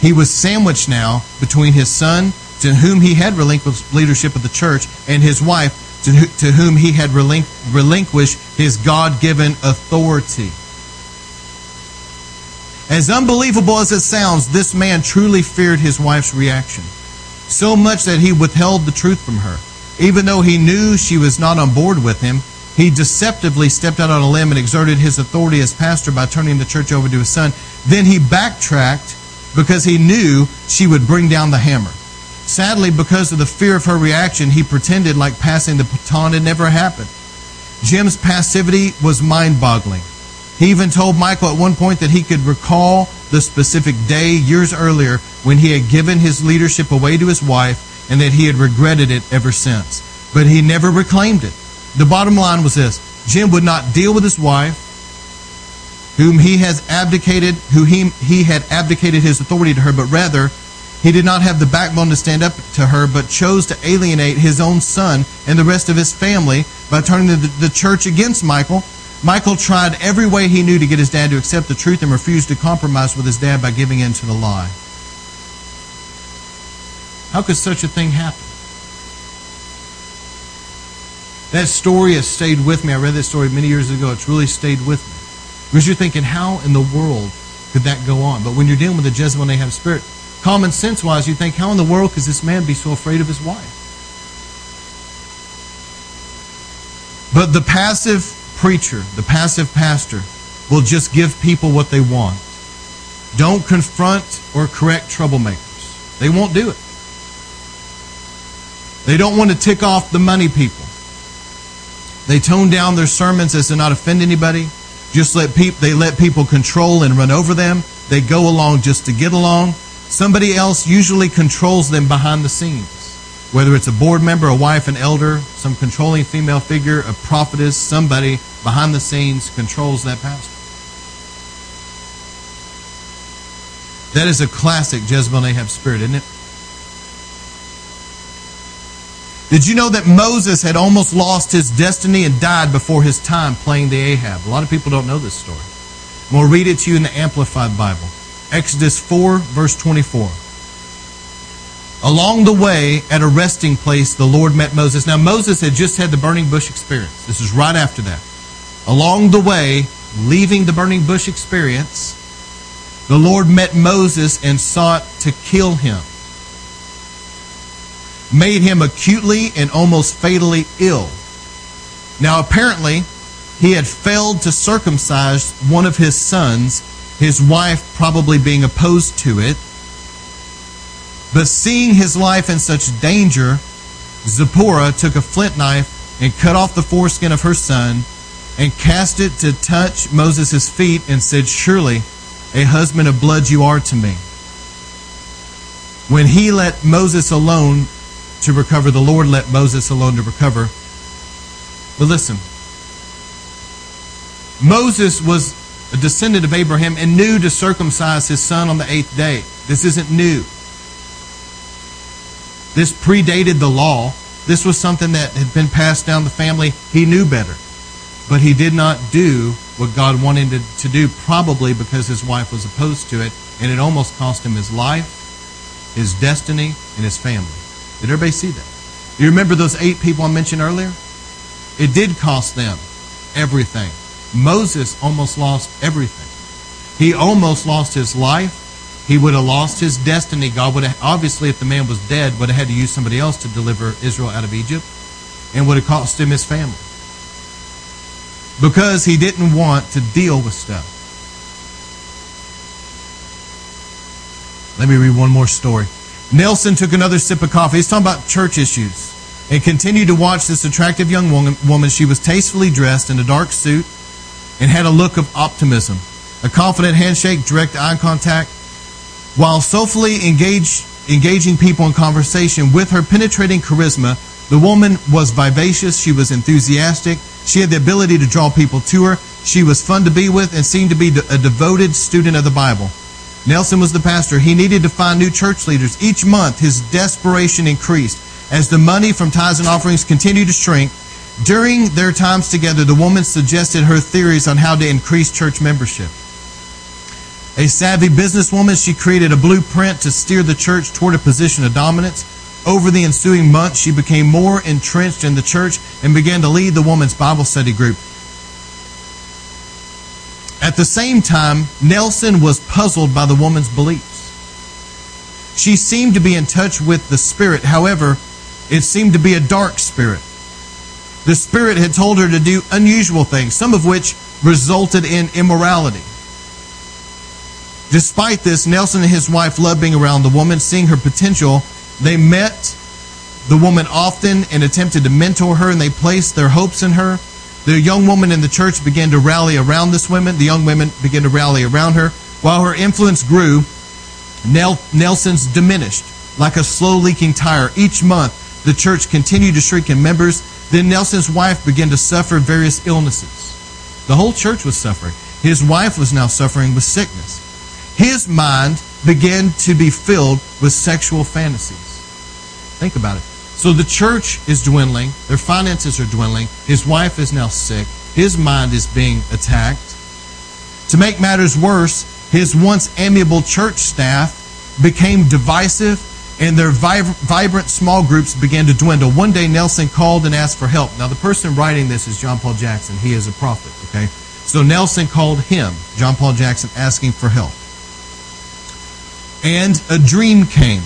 He was sandwiched now between his son, to whom he had relinquished leadership of the church, and his wife, to, whom he had relinquished his God given authority. As unbelievable as it sounds, this man truly feared his wife's reaction. So much that he withheld the truth from her. Even though he knew she was not on board with him, he deceptively stepped out on a limb and exerted his authority as pastor by turning the church over to his son. Then he backtracked because he knew she would bring down the hammer. Sadly, because of the fear of her reaction, he pretended like passing the baton had never happened. Jim's passivity was mind boggling. He even told Michael at one point that he could recall the specific day years earlier when he had given his leadership away to his wife and that he had regretted it ever since. But he never reclaimed it. The bottom line was this Jim would not deal with his wife, whom he has abdicated, who he, he had abdicated his authority to her, but rather he did not have the backbone to stand up to her, but chose to alienate his own son and the rest of his family by turning the, the church against Michael Michael tried every way he knew to get his dad to accept the truth and refused to compromise with his dad by giving in to the lie. How could such a thing happen? That story has stayed with me. I read that story many years ago. It's really stayed with me. Because you're thinking, how in the world could that go on? But when you're dealing with a Jezebel Ahab spirit, common sense wise, you think, how in the world could this man be so afraid of his wife? But the passive preacher, the passive pastor, will just give people what they want. Don't confront or correct troublemakers. They won't do it. They don't want to tick off the money people. They tone down their sermons as to not offend anybody. Just let people they let people control and run over them. They go along just to get along. Somebody else usually controls them behind the scenes. Whether it's a board member, a wife, an elder, some controlling female figure, a prophetess, somebody behind the scenes controls that pastor. That is a classic Jezebel and Ahab spirit, isn't it? Did you know that Moses had almost lost his destiny and died before his time playing the Ahab? A lot of people don't know this story. We'll read it to you in the Amplified Bible. Exodus 4, verse 24. Along the way, at a resting place, the Lord met Moses. Now, Moses had just had the burning bush experience. This is right after that. Along the way, leaving the burning bush experience, the Lord met Moses and sought to kill him, made him acutely and almost fatally ill. Now, apparently, he had failed to circumcise one of his sons, his wife probably being opposed to it. But seeing his life in such danger, Zipporah took a flint knife and cut off the foreskin of her son and cast it to touch Moses' feet and said, Surely a husband of blood you are to me. When he let Moses alone to recover, the Lord let Moses alone to recover. But listen, Moses was a descendant of Abraham and knew to circumcise his son on the eighth day. This isn't new. This predated the law. This was something that had been passed down the family. He knew better. But he did not do what God wanted to do, probably because his wife was opposed to it, and it almost cost him his life, his destiny, and his family. Did everybody see that? You remember those eight people I mentioned earlier? It did cost them everything. Moses almost lost everything. He almost lost his life. He would have lost his destiny. God would have, obviously, if the man was dead, would have had to use somebody else to deliver Israel out of Egypt and would have cost him his family because he didn't want to deal with stuff. Let me read one more story. Nelson took another sip of coffee. He's talking about church issues and continued to watch this attractive young woman. She was tastefully dressed in a dark suit and had a look of optimism. A confident handshake, direct eye contact. While soulfully engaged, engaging people in conversation with her penetrating charisma, the woman was vivacious, she was enthusiastic, she had the ability to draw people to her, she was fun to be with, and seemed to be a devoted student of the Bible. Nelson was the pastor. He needed to find new church leaders. Each month, his desperation increased. As the money from tithes and offerings continued to shrink, during their times together, the woman suggested her theories on how to increase church membership. A savvy businesswoman, she created a blueprint to steer the church toward a position of dominance. Over the ensuing months, she became more entrenched in the church and began to lead the woman's Bible study group. At the same time, Nelson was puzzled by the woman's beliefs. She seemed to be in touch with the Spirit. However, it seemed to be a dark spirit. The Spirit had told her to do unusual things, some of which resulted in immorality. Despite this, Nelson and his wife loved being around the woman, seeing her potential they met the woman often and attempted to mentor her, and they placed their hopes in her. The young woman in the church began to rally around this woman. The young women began to rally around her. While her influence grew, Nelson's diminished like a slow leaking tire. Each month, the church continued to shrink in members. Then Nelson's wife began to suffer various illnesses. The whole church was suffering. His wife was now suffering with sickness. His mind began to be filled with sexual fantasies. Think about it. So the church is dwindling, their finances are dwindling, his wife is now sick, his mind is being attacked. To make matters worse, his once amiable church staff became divisive and their vibrant small groups began to dwindle. One day, Nelson called and asked for help. Now, the person writing this is John Paul Jackson. He is a prophet, okay? So Nelson called him, John Paul Jackson, asking for help. And a dream came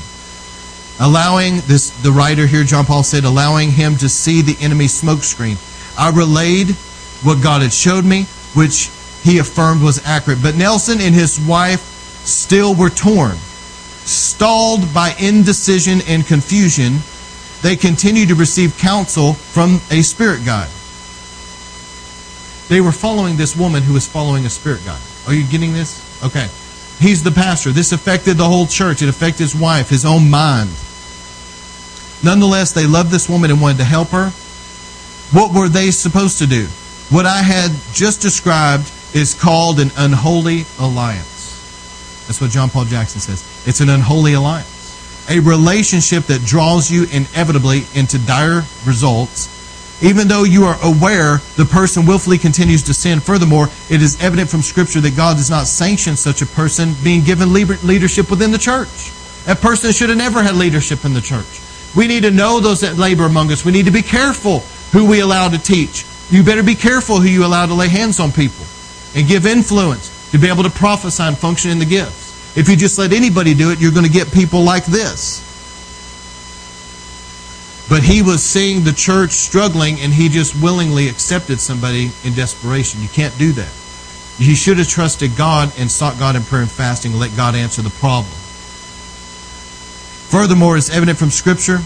allowing this the writer here john paul said allowing him to see the enemy's smoke screen i relayed what god had showed me which he affirmed was accurate. But nelson and his wife still were torn stalled by indecision and confusion. They continued to receive counsel from a spirit guide. They were following this woman who was following a spirit guide. Are you getting this? Okay He's the pastor. This affected the whole church. It affected his wife, his own mind. Nonetheless, they loved this woman and wanted to help her. What were they supposed to do? What I had just described is called an unholy alliance. That's what John Paul Jackson says. It's an unholy alliance. A relationship that draws you inevitably into dire results even though you are aware the person willfully continues to sin. Furthermore, it is evident from Scripture that God does not sanction such a person being given leadership within the church. That person should have never had leadership in the church. We need to know those that labor among us. We need to be careful who we allow to teach. You better be careful who you allow to lay hands on people and give influence to be able to prophesy and function in the gifts. If you just let anybody do it, you're going to get people like this. But he was seeing the church struggling and he just willingly accepted somebody in desperation. You can't do that. He should have trusted God and sought God in prayer and fasting and let God answer the problem. Furthermore, it's evident from Scripture.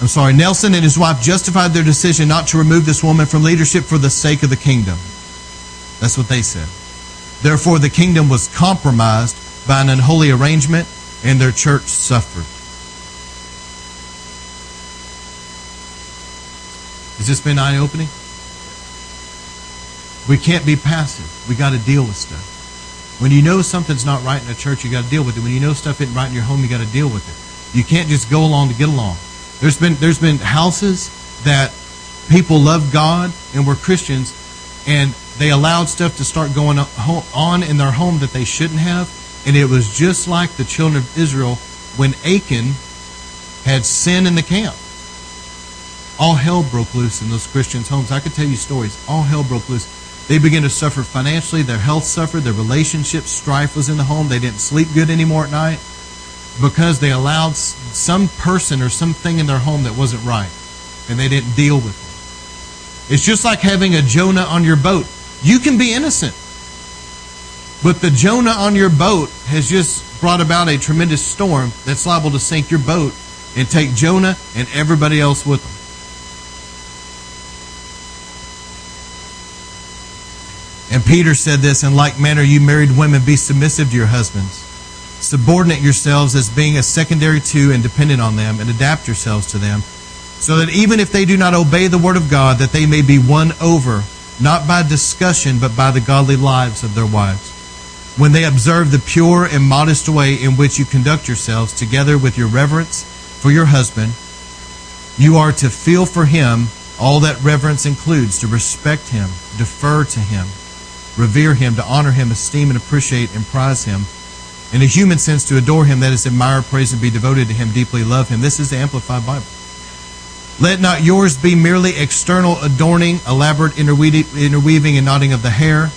I'm sorry, Nelson and his wife justified their decision not to remove this woman from leadership for the sake of the kingdom. That's what they said. Therefore, the kingdom was compromised by an unholy arrangement and their church suffered. Has this been eye opening? We can't be passive. We got to deal with stuff. When you know something's not right in a church, you got to deal with it. When you know stuff isn't right in your home, you got to deal with it. You can't just go along to get along. There's been there's been houses that people loved God and were Christians, and they allowed stuff to start going on in their home that they shouldn't have, and it was just like the children of Israel when Achan had sin in the camp all hell broke loose in those Christians' homes. I could tell you stories. All hell broke loose. They began to suffer financially. Their health suffered. Their relationship strife was in the home. They didn't sleep good anymore at night because they allowed some person or something in their home that wasn't right, and they didn't deal with it. It's just like having a Jonah on your boat. You can be innocent, but the Jonah on your boat has just brought about a tremendous storm that's liable to sink your boat and take Jonah and everybody else with them. And Peter said this in like manner, you married women, be submissive to your husbands. Subordinate yourselves as being a secondary to and dependent on them, and adapt yourselves to them, so that even if they do not obey the word of God, that they may be won over, not by discussion, but by the godly lives of their wives. When they observe the pure and modest way in which you conduct yourselves, together with your reverence for your husband, you are to feel for him all that reverence includes, to respect him, defer to him revere him, to honor him, esteem and appreciate and prize him. In a human sense, to adore him, that is, admire, praise, and be devoted to him, deeply love him. This is the Amplified Bible. Let not yours be merely external adorning, elaborate interweaving and knotting of the hair,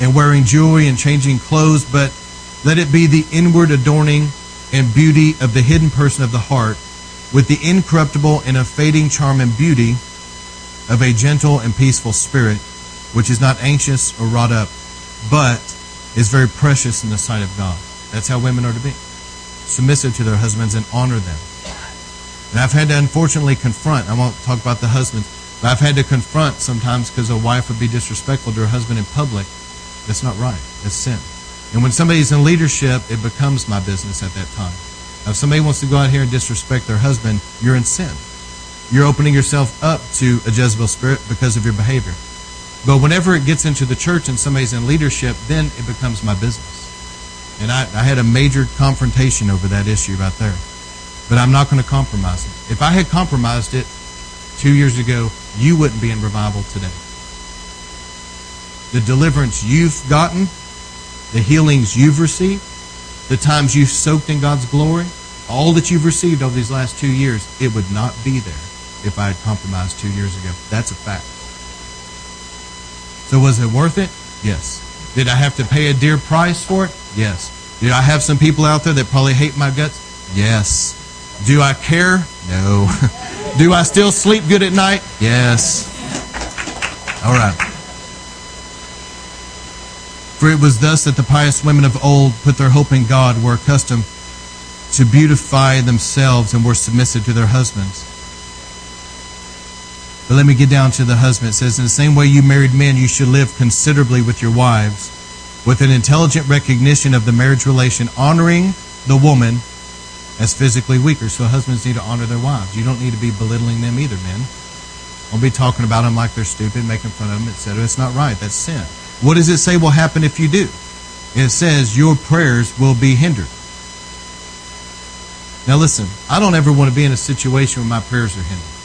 and wearing jewelry and changing clothes, but let it be the inward adorning and beauty of the hidden person of the heart, with the incorruptible and unfading charm and beauty of a gentle and peaceful spirit which is not anxious or wrought up, but is very precious in the sight of God. That's how women are to be submissive to their husbands and honor them. And I've had to unfortunately confront, I won't talk about the husbands, but I've had to confront sometimes because a wife would be disrespectful to her husband in public. That's not right. That's sin. And when somebody's in leadership, it becomes my business at that time. Now, if somebody wants to go out here and disrespect their husband, you're in sin. You're opening yourself up to a Jezebel spirit because of your behavior. But whenever it gets into the church and somebody's in leadership, then it becomes my business. And I, I had a major confrontation over that issue right there. But I'm not going to compromise it. If I had compromised it two years ago, you wouldn't be in revival today. The deliverance you've gotten, the healings you've received, the times you've soaked in God's glory, all that you've received over these last two years, it would not be there if I had compromised two years ago. That's a fact. So was it worth it? Yes. Did I have to pay a dear price for it? Yes. Did I have some people out there that probably hate my guts? Yes. Do I care? No. Do I still sleep good at night? Yes. All right. For it was thus that the pious women of old put their hope in God, were accustomed to beautify themselves, and were submissive to their husbands. But let me get down to the husband. It says, In the same way you married men, you should live considerably with your wives. with an intelligent recognition of the marriage relation, honoring the woman as physically weaker. So husbands need to honor their wives. You don't need to be belittling them either, men. Don't be talking about them like they're stupid, making fun of them, etc. It's not right. That's sin. What does it say will happen if you do? It says your prayers will be hindered. Now listen, I don't ever want to be in a situation where my prayers are hindered.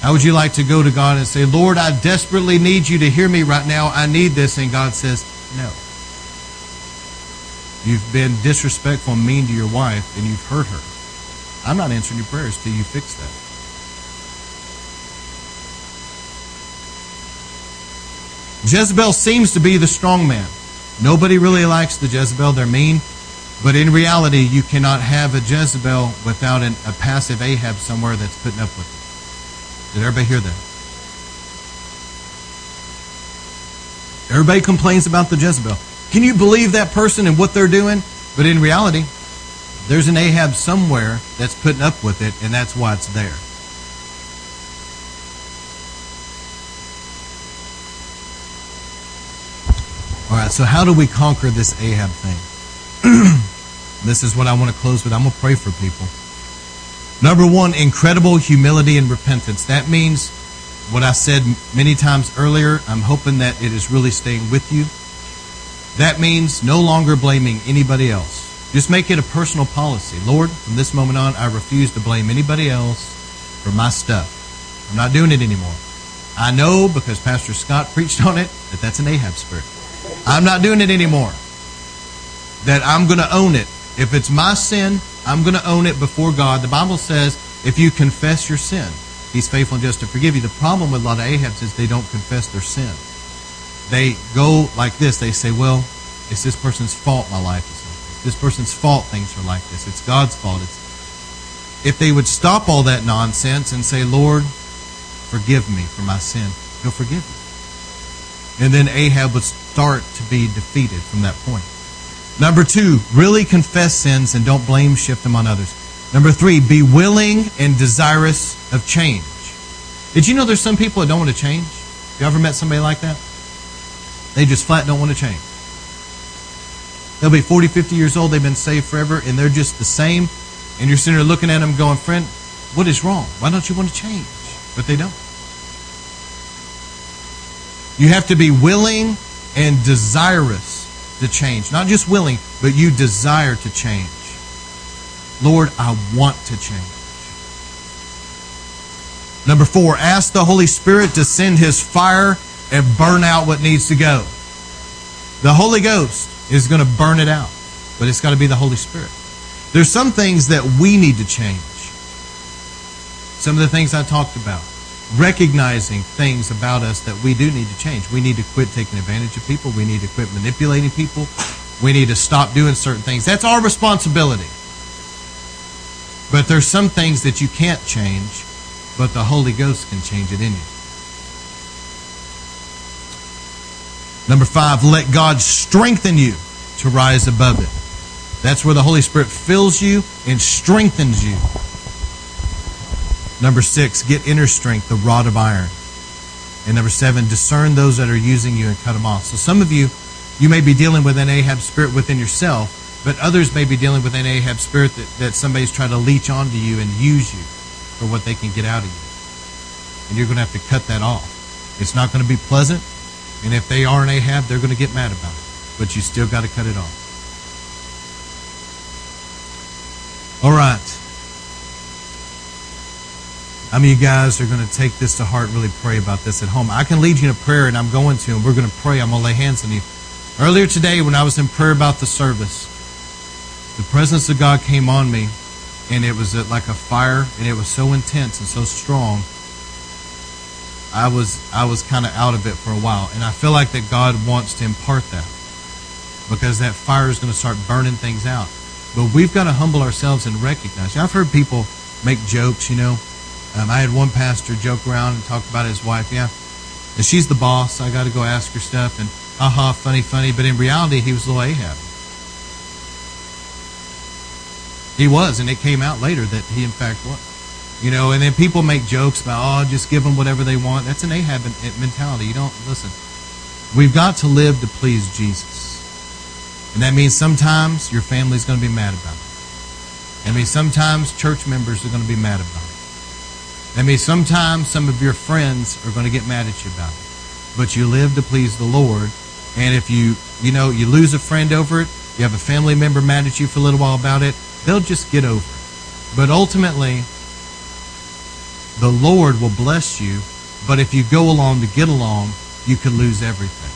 How would you like to go to God and say, Lord, I desperately need you to hear me right now. I need this. And God says, no. You've been disrespectful and mean to your wife and you've hurt her. I'm not answering your prayers till you fix that. Jezebel seems to be the strong man. Nobody really likes the Jezebel. They're mean. But in reality, you cannot have a Jezebel without an, a passive Ahab somewhere that's putting up with it. Did everybody hear that? Everybody complains about the Jezebel. Can you believe that person and what they're doing? But in reality, there's an Ahab somewhere that's putting up with it, and that's why it's there. All right, so how do we conquer this Ahab thing? this is what I want to close with. I'm going to pray for people. Number one, incredible humility and repentance. That means what I said many times earlier. I'm hoping that it is really staying with you. That means no longer blaming anybody else. Just make it a personal policy. Lord, from this moment on, I refuse to blame anybody else for my stuff. I'm not doing it anymore. I know because Pastor Scott preached on it that that's an Ahab spirit. I'm not doing it anymore. That I'm going to own it. If it's my sin, I'm going to own it before God. The Bible says if you confess your sin, He's faithful and just to forgive you. The problem with a lot of Ahabs is they don't confess their sin. They go like this. They say, well, it's this person's fault my life is like this. This person's fault things are like this. It's God's fault. It's if they would stop all that nonsense and say, Lord, forgive me for my sin, He'll forgive you. And then Ahab would start to be defeated from that point. Number two, really confess sins and don't blame, shift them on others. Number three, be willing and desirous of change. Did you know there's some people that don't want to change? You ever met somebody like that? They just flat don't want to change. They'll be 40, 50 years old, they've been saved forever, and they're just the same. And you're sitting there looking at them going, friend, what is wrong? Why don't you want to change? But they don't. You have to be willing and desirous to change. Not just willing, but you desire to change. Lord, I want to change. Number four, ask the Holy Spirit to send His fire and burn out what needs to go. The Holy Ghost is going to burn it out, but it's got to be the Holy Spirit. There's some things that we need to change. Some of the things I talked about recognizing things about us that we do need to change. We need to quit taking advantage of people. We need to quit manipulating people. We need to stop doing certain things. That's our responsibility. But there's some things that you can't change, but the Holy Ghost can change it in you. Number five, let God strengthen you to rise above it. That's where the Holy Spirit fills you and strengthens you Number six, get inner strength, the rod of iron. And number seven, discern those that are using you and cut them off. So some of you, you may be dealing with an Ahab spirit within yourself, but others may be dealing with an Ahab spirit that, that somebody's trying to leech onto you and use you for what they can get out of you. And you're going to have to cut that off. It's not going to be pleasant. And if they are an Ahab, they're going to get mad about it. But you still got to cut it off. All right. I mean, you guys are going to take this to heart, really pray about this at home. I can lead you in a prayer, and I'm going to, and we're going to pray. I'm going to lay hands on you. Earlier today, when I was in prayer about the service, the presence of God came on me, and it was uh, like a fire, and it was so intense and so strong. I was I was kind of out of it for a while, and I feel like that God wants to impart that because that fire is going to start burning things out. But we've got to humble ourselves and recognize. I've heard people make jokes, you know, um, I had one pastor joke around and talk about his wife. Yeah, and she's the boss. I got to go ask her stuff, and haha, funny, funny. But in reality, he was little Ahab. He was, and it came out later that he, in fact, was. You know, and then people make jokes about, oh, just give them whatever they want. That's an Ahab mentality. You don't listen. We've got to live to please Jesus. And that means sometimes your family's going to be mad about it. That means sometimes church members are going to be mad about it. That means sometimes some of your friends are going to get mad at you about it. But you live to please the Lord. And if you, you know, you lose a friend over it, you have a family member mad at you for a little while about it, they'll just get over it. But ultimately, the Lord will bless you. But if you go along to get along, you could lose everything.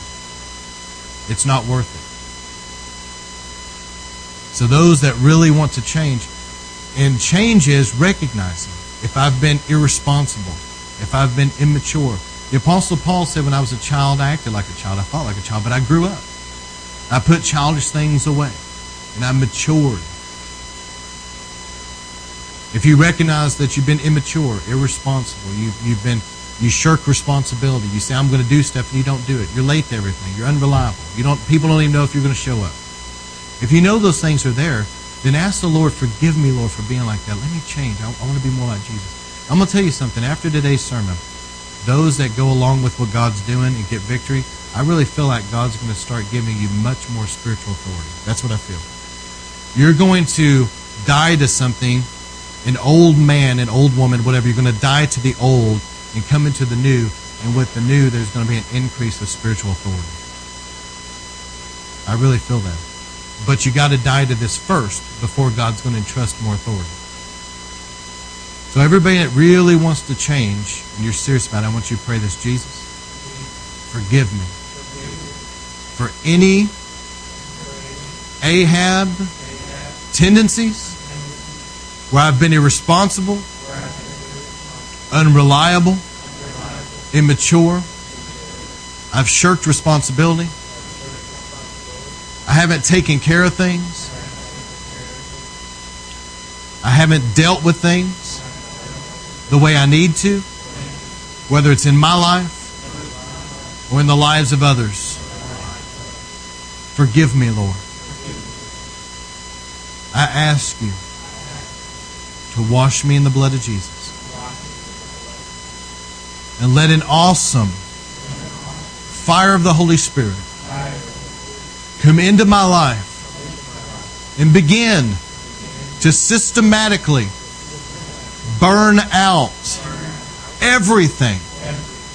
It's not worth it. So those that really want to change, and change is recognizing if I've been irresponsible, if I've been immature. The Apostle Paul said, when I was a child, I acted like a child, I thought like a child, but I grew up. I put childish things away, and I matured. If you recognize that you've been immature, irresponsible, you've, you've been you shirk responsibility. You say, I'm going to do stuff, and you don't do it. You're late to everything. You're unreliable. You don't, people don't even know if you're going to show up. If you know those things are there, then ask the Lord, forgive me, Lord, for being like that. Let me change. I, I want to be more like Jesus. I'm going to tell you something. After today's sermon, those that go along with what God's doing and get victory, I really feel like God's going to start giving you much more spiritual authority. That's what I feel. You're going to die to something, an old man, an old woman, whatever. You're going to die to the old and come into the new. And with the new, there's going to be an increase of spiritual authority. I really feel that. But you got to die to this first before God's going to entrust more authority. So everybody that really wants to change, and you're serious about it, I want you to pray this. Jesus, forgive me for any Ahab tendencies where I've been irresponsible, unreliable, immature. I've shirked responsibility. I haven't taken care of things. I haven't dealt with things the way I need to, whether it's in my life or in the lives of others. Forgive me, Lord. I ask you to wash me in the blood of Jesus. And let an awesome fire of the Holy Spirit come into my life and begin to systematically burn out everything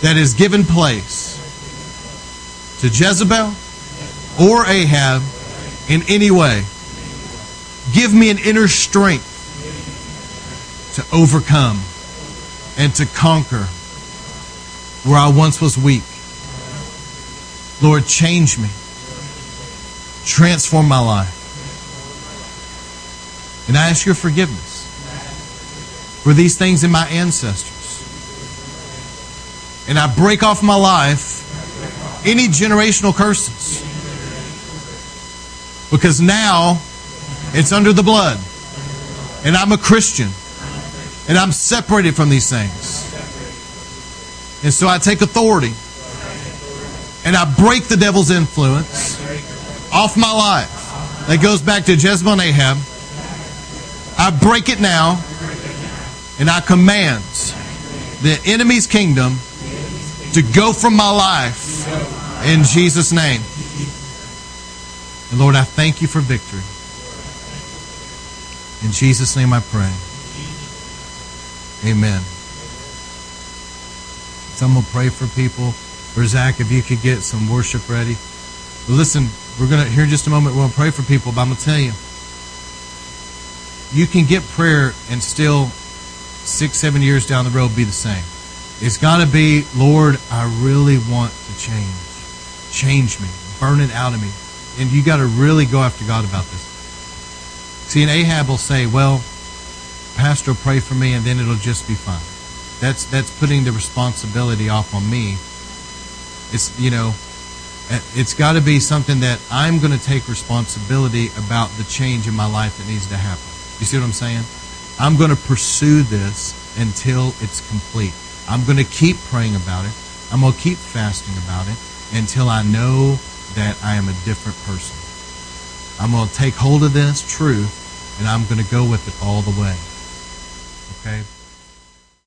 that has given place to Jezebel or Ahab in any way. Give me an inner strength to overcome and to conquer where I once was weak. Lord, change me. Transform my life. And I ask your forgiveness for these things in my ancestors. And I break off my life any generational curses. Because now it's under the blood. And I'm a Christian. And I'm separated from these things. And so I take authority. And I break the devil's influence off my life. That goes back to Jezebel Ahab. I break it now. And I command the enemy's kingdom to go from my life in Jesus' name. And Lord, I thank you for victory. In Jesus' name I pray. Amen. So I'm going to pray for people. Or Zach, if you could get some worship ready. But listen, we're going to, here in just a moment, we're going to pray for people, but I'm going to tell you, you can get prayer and still six, seven years down the road be the same. It's got to be, Lord, I really want to change. Change me. Burn it out of me. And you got to really go after God about this. See, and Ahab will say, well, Pastor will pray for me and then it'll just be fine. That's, that's putting the responsibility off on me. It's, you know, it's got to be something that I'm going to take responsibility about the change in my life that needs to happen. You see what I'm saying? I'm going to pursue this until it's complete. I'm going to keep praying about it. I'm going to keep fasting about it until I know that I am a different person. I'm going to take hold of this truth and I'm going to go with it all the way. Okay?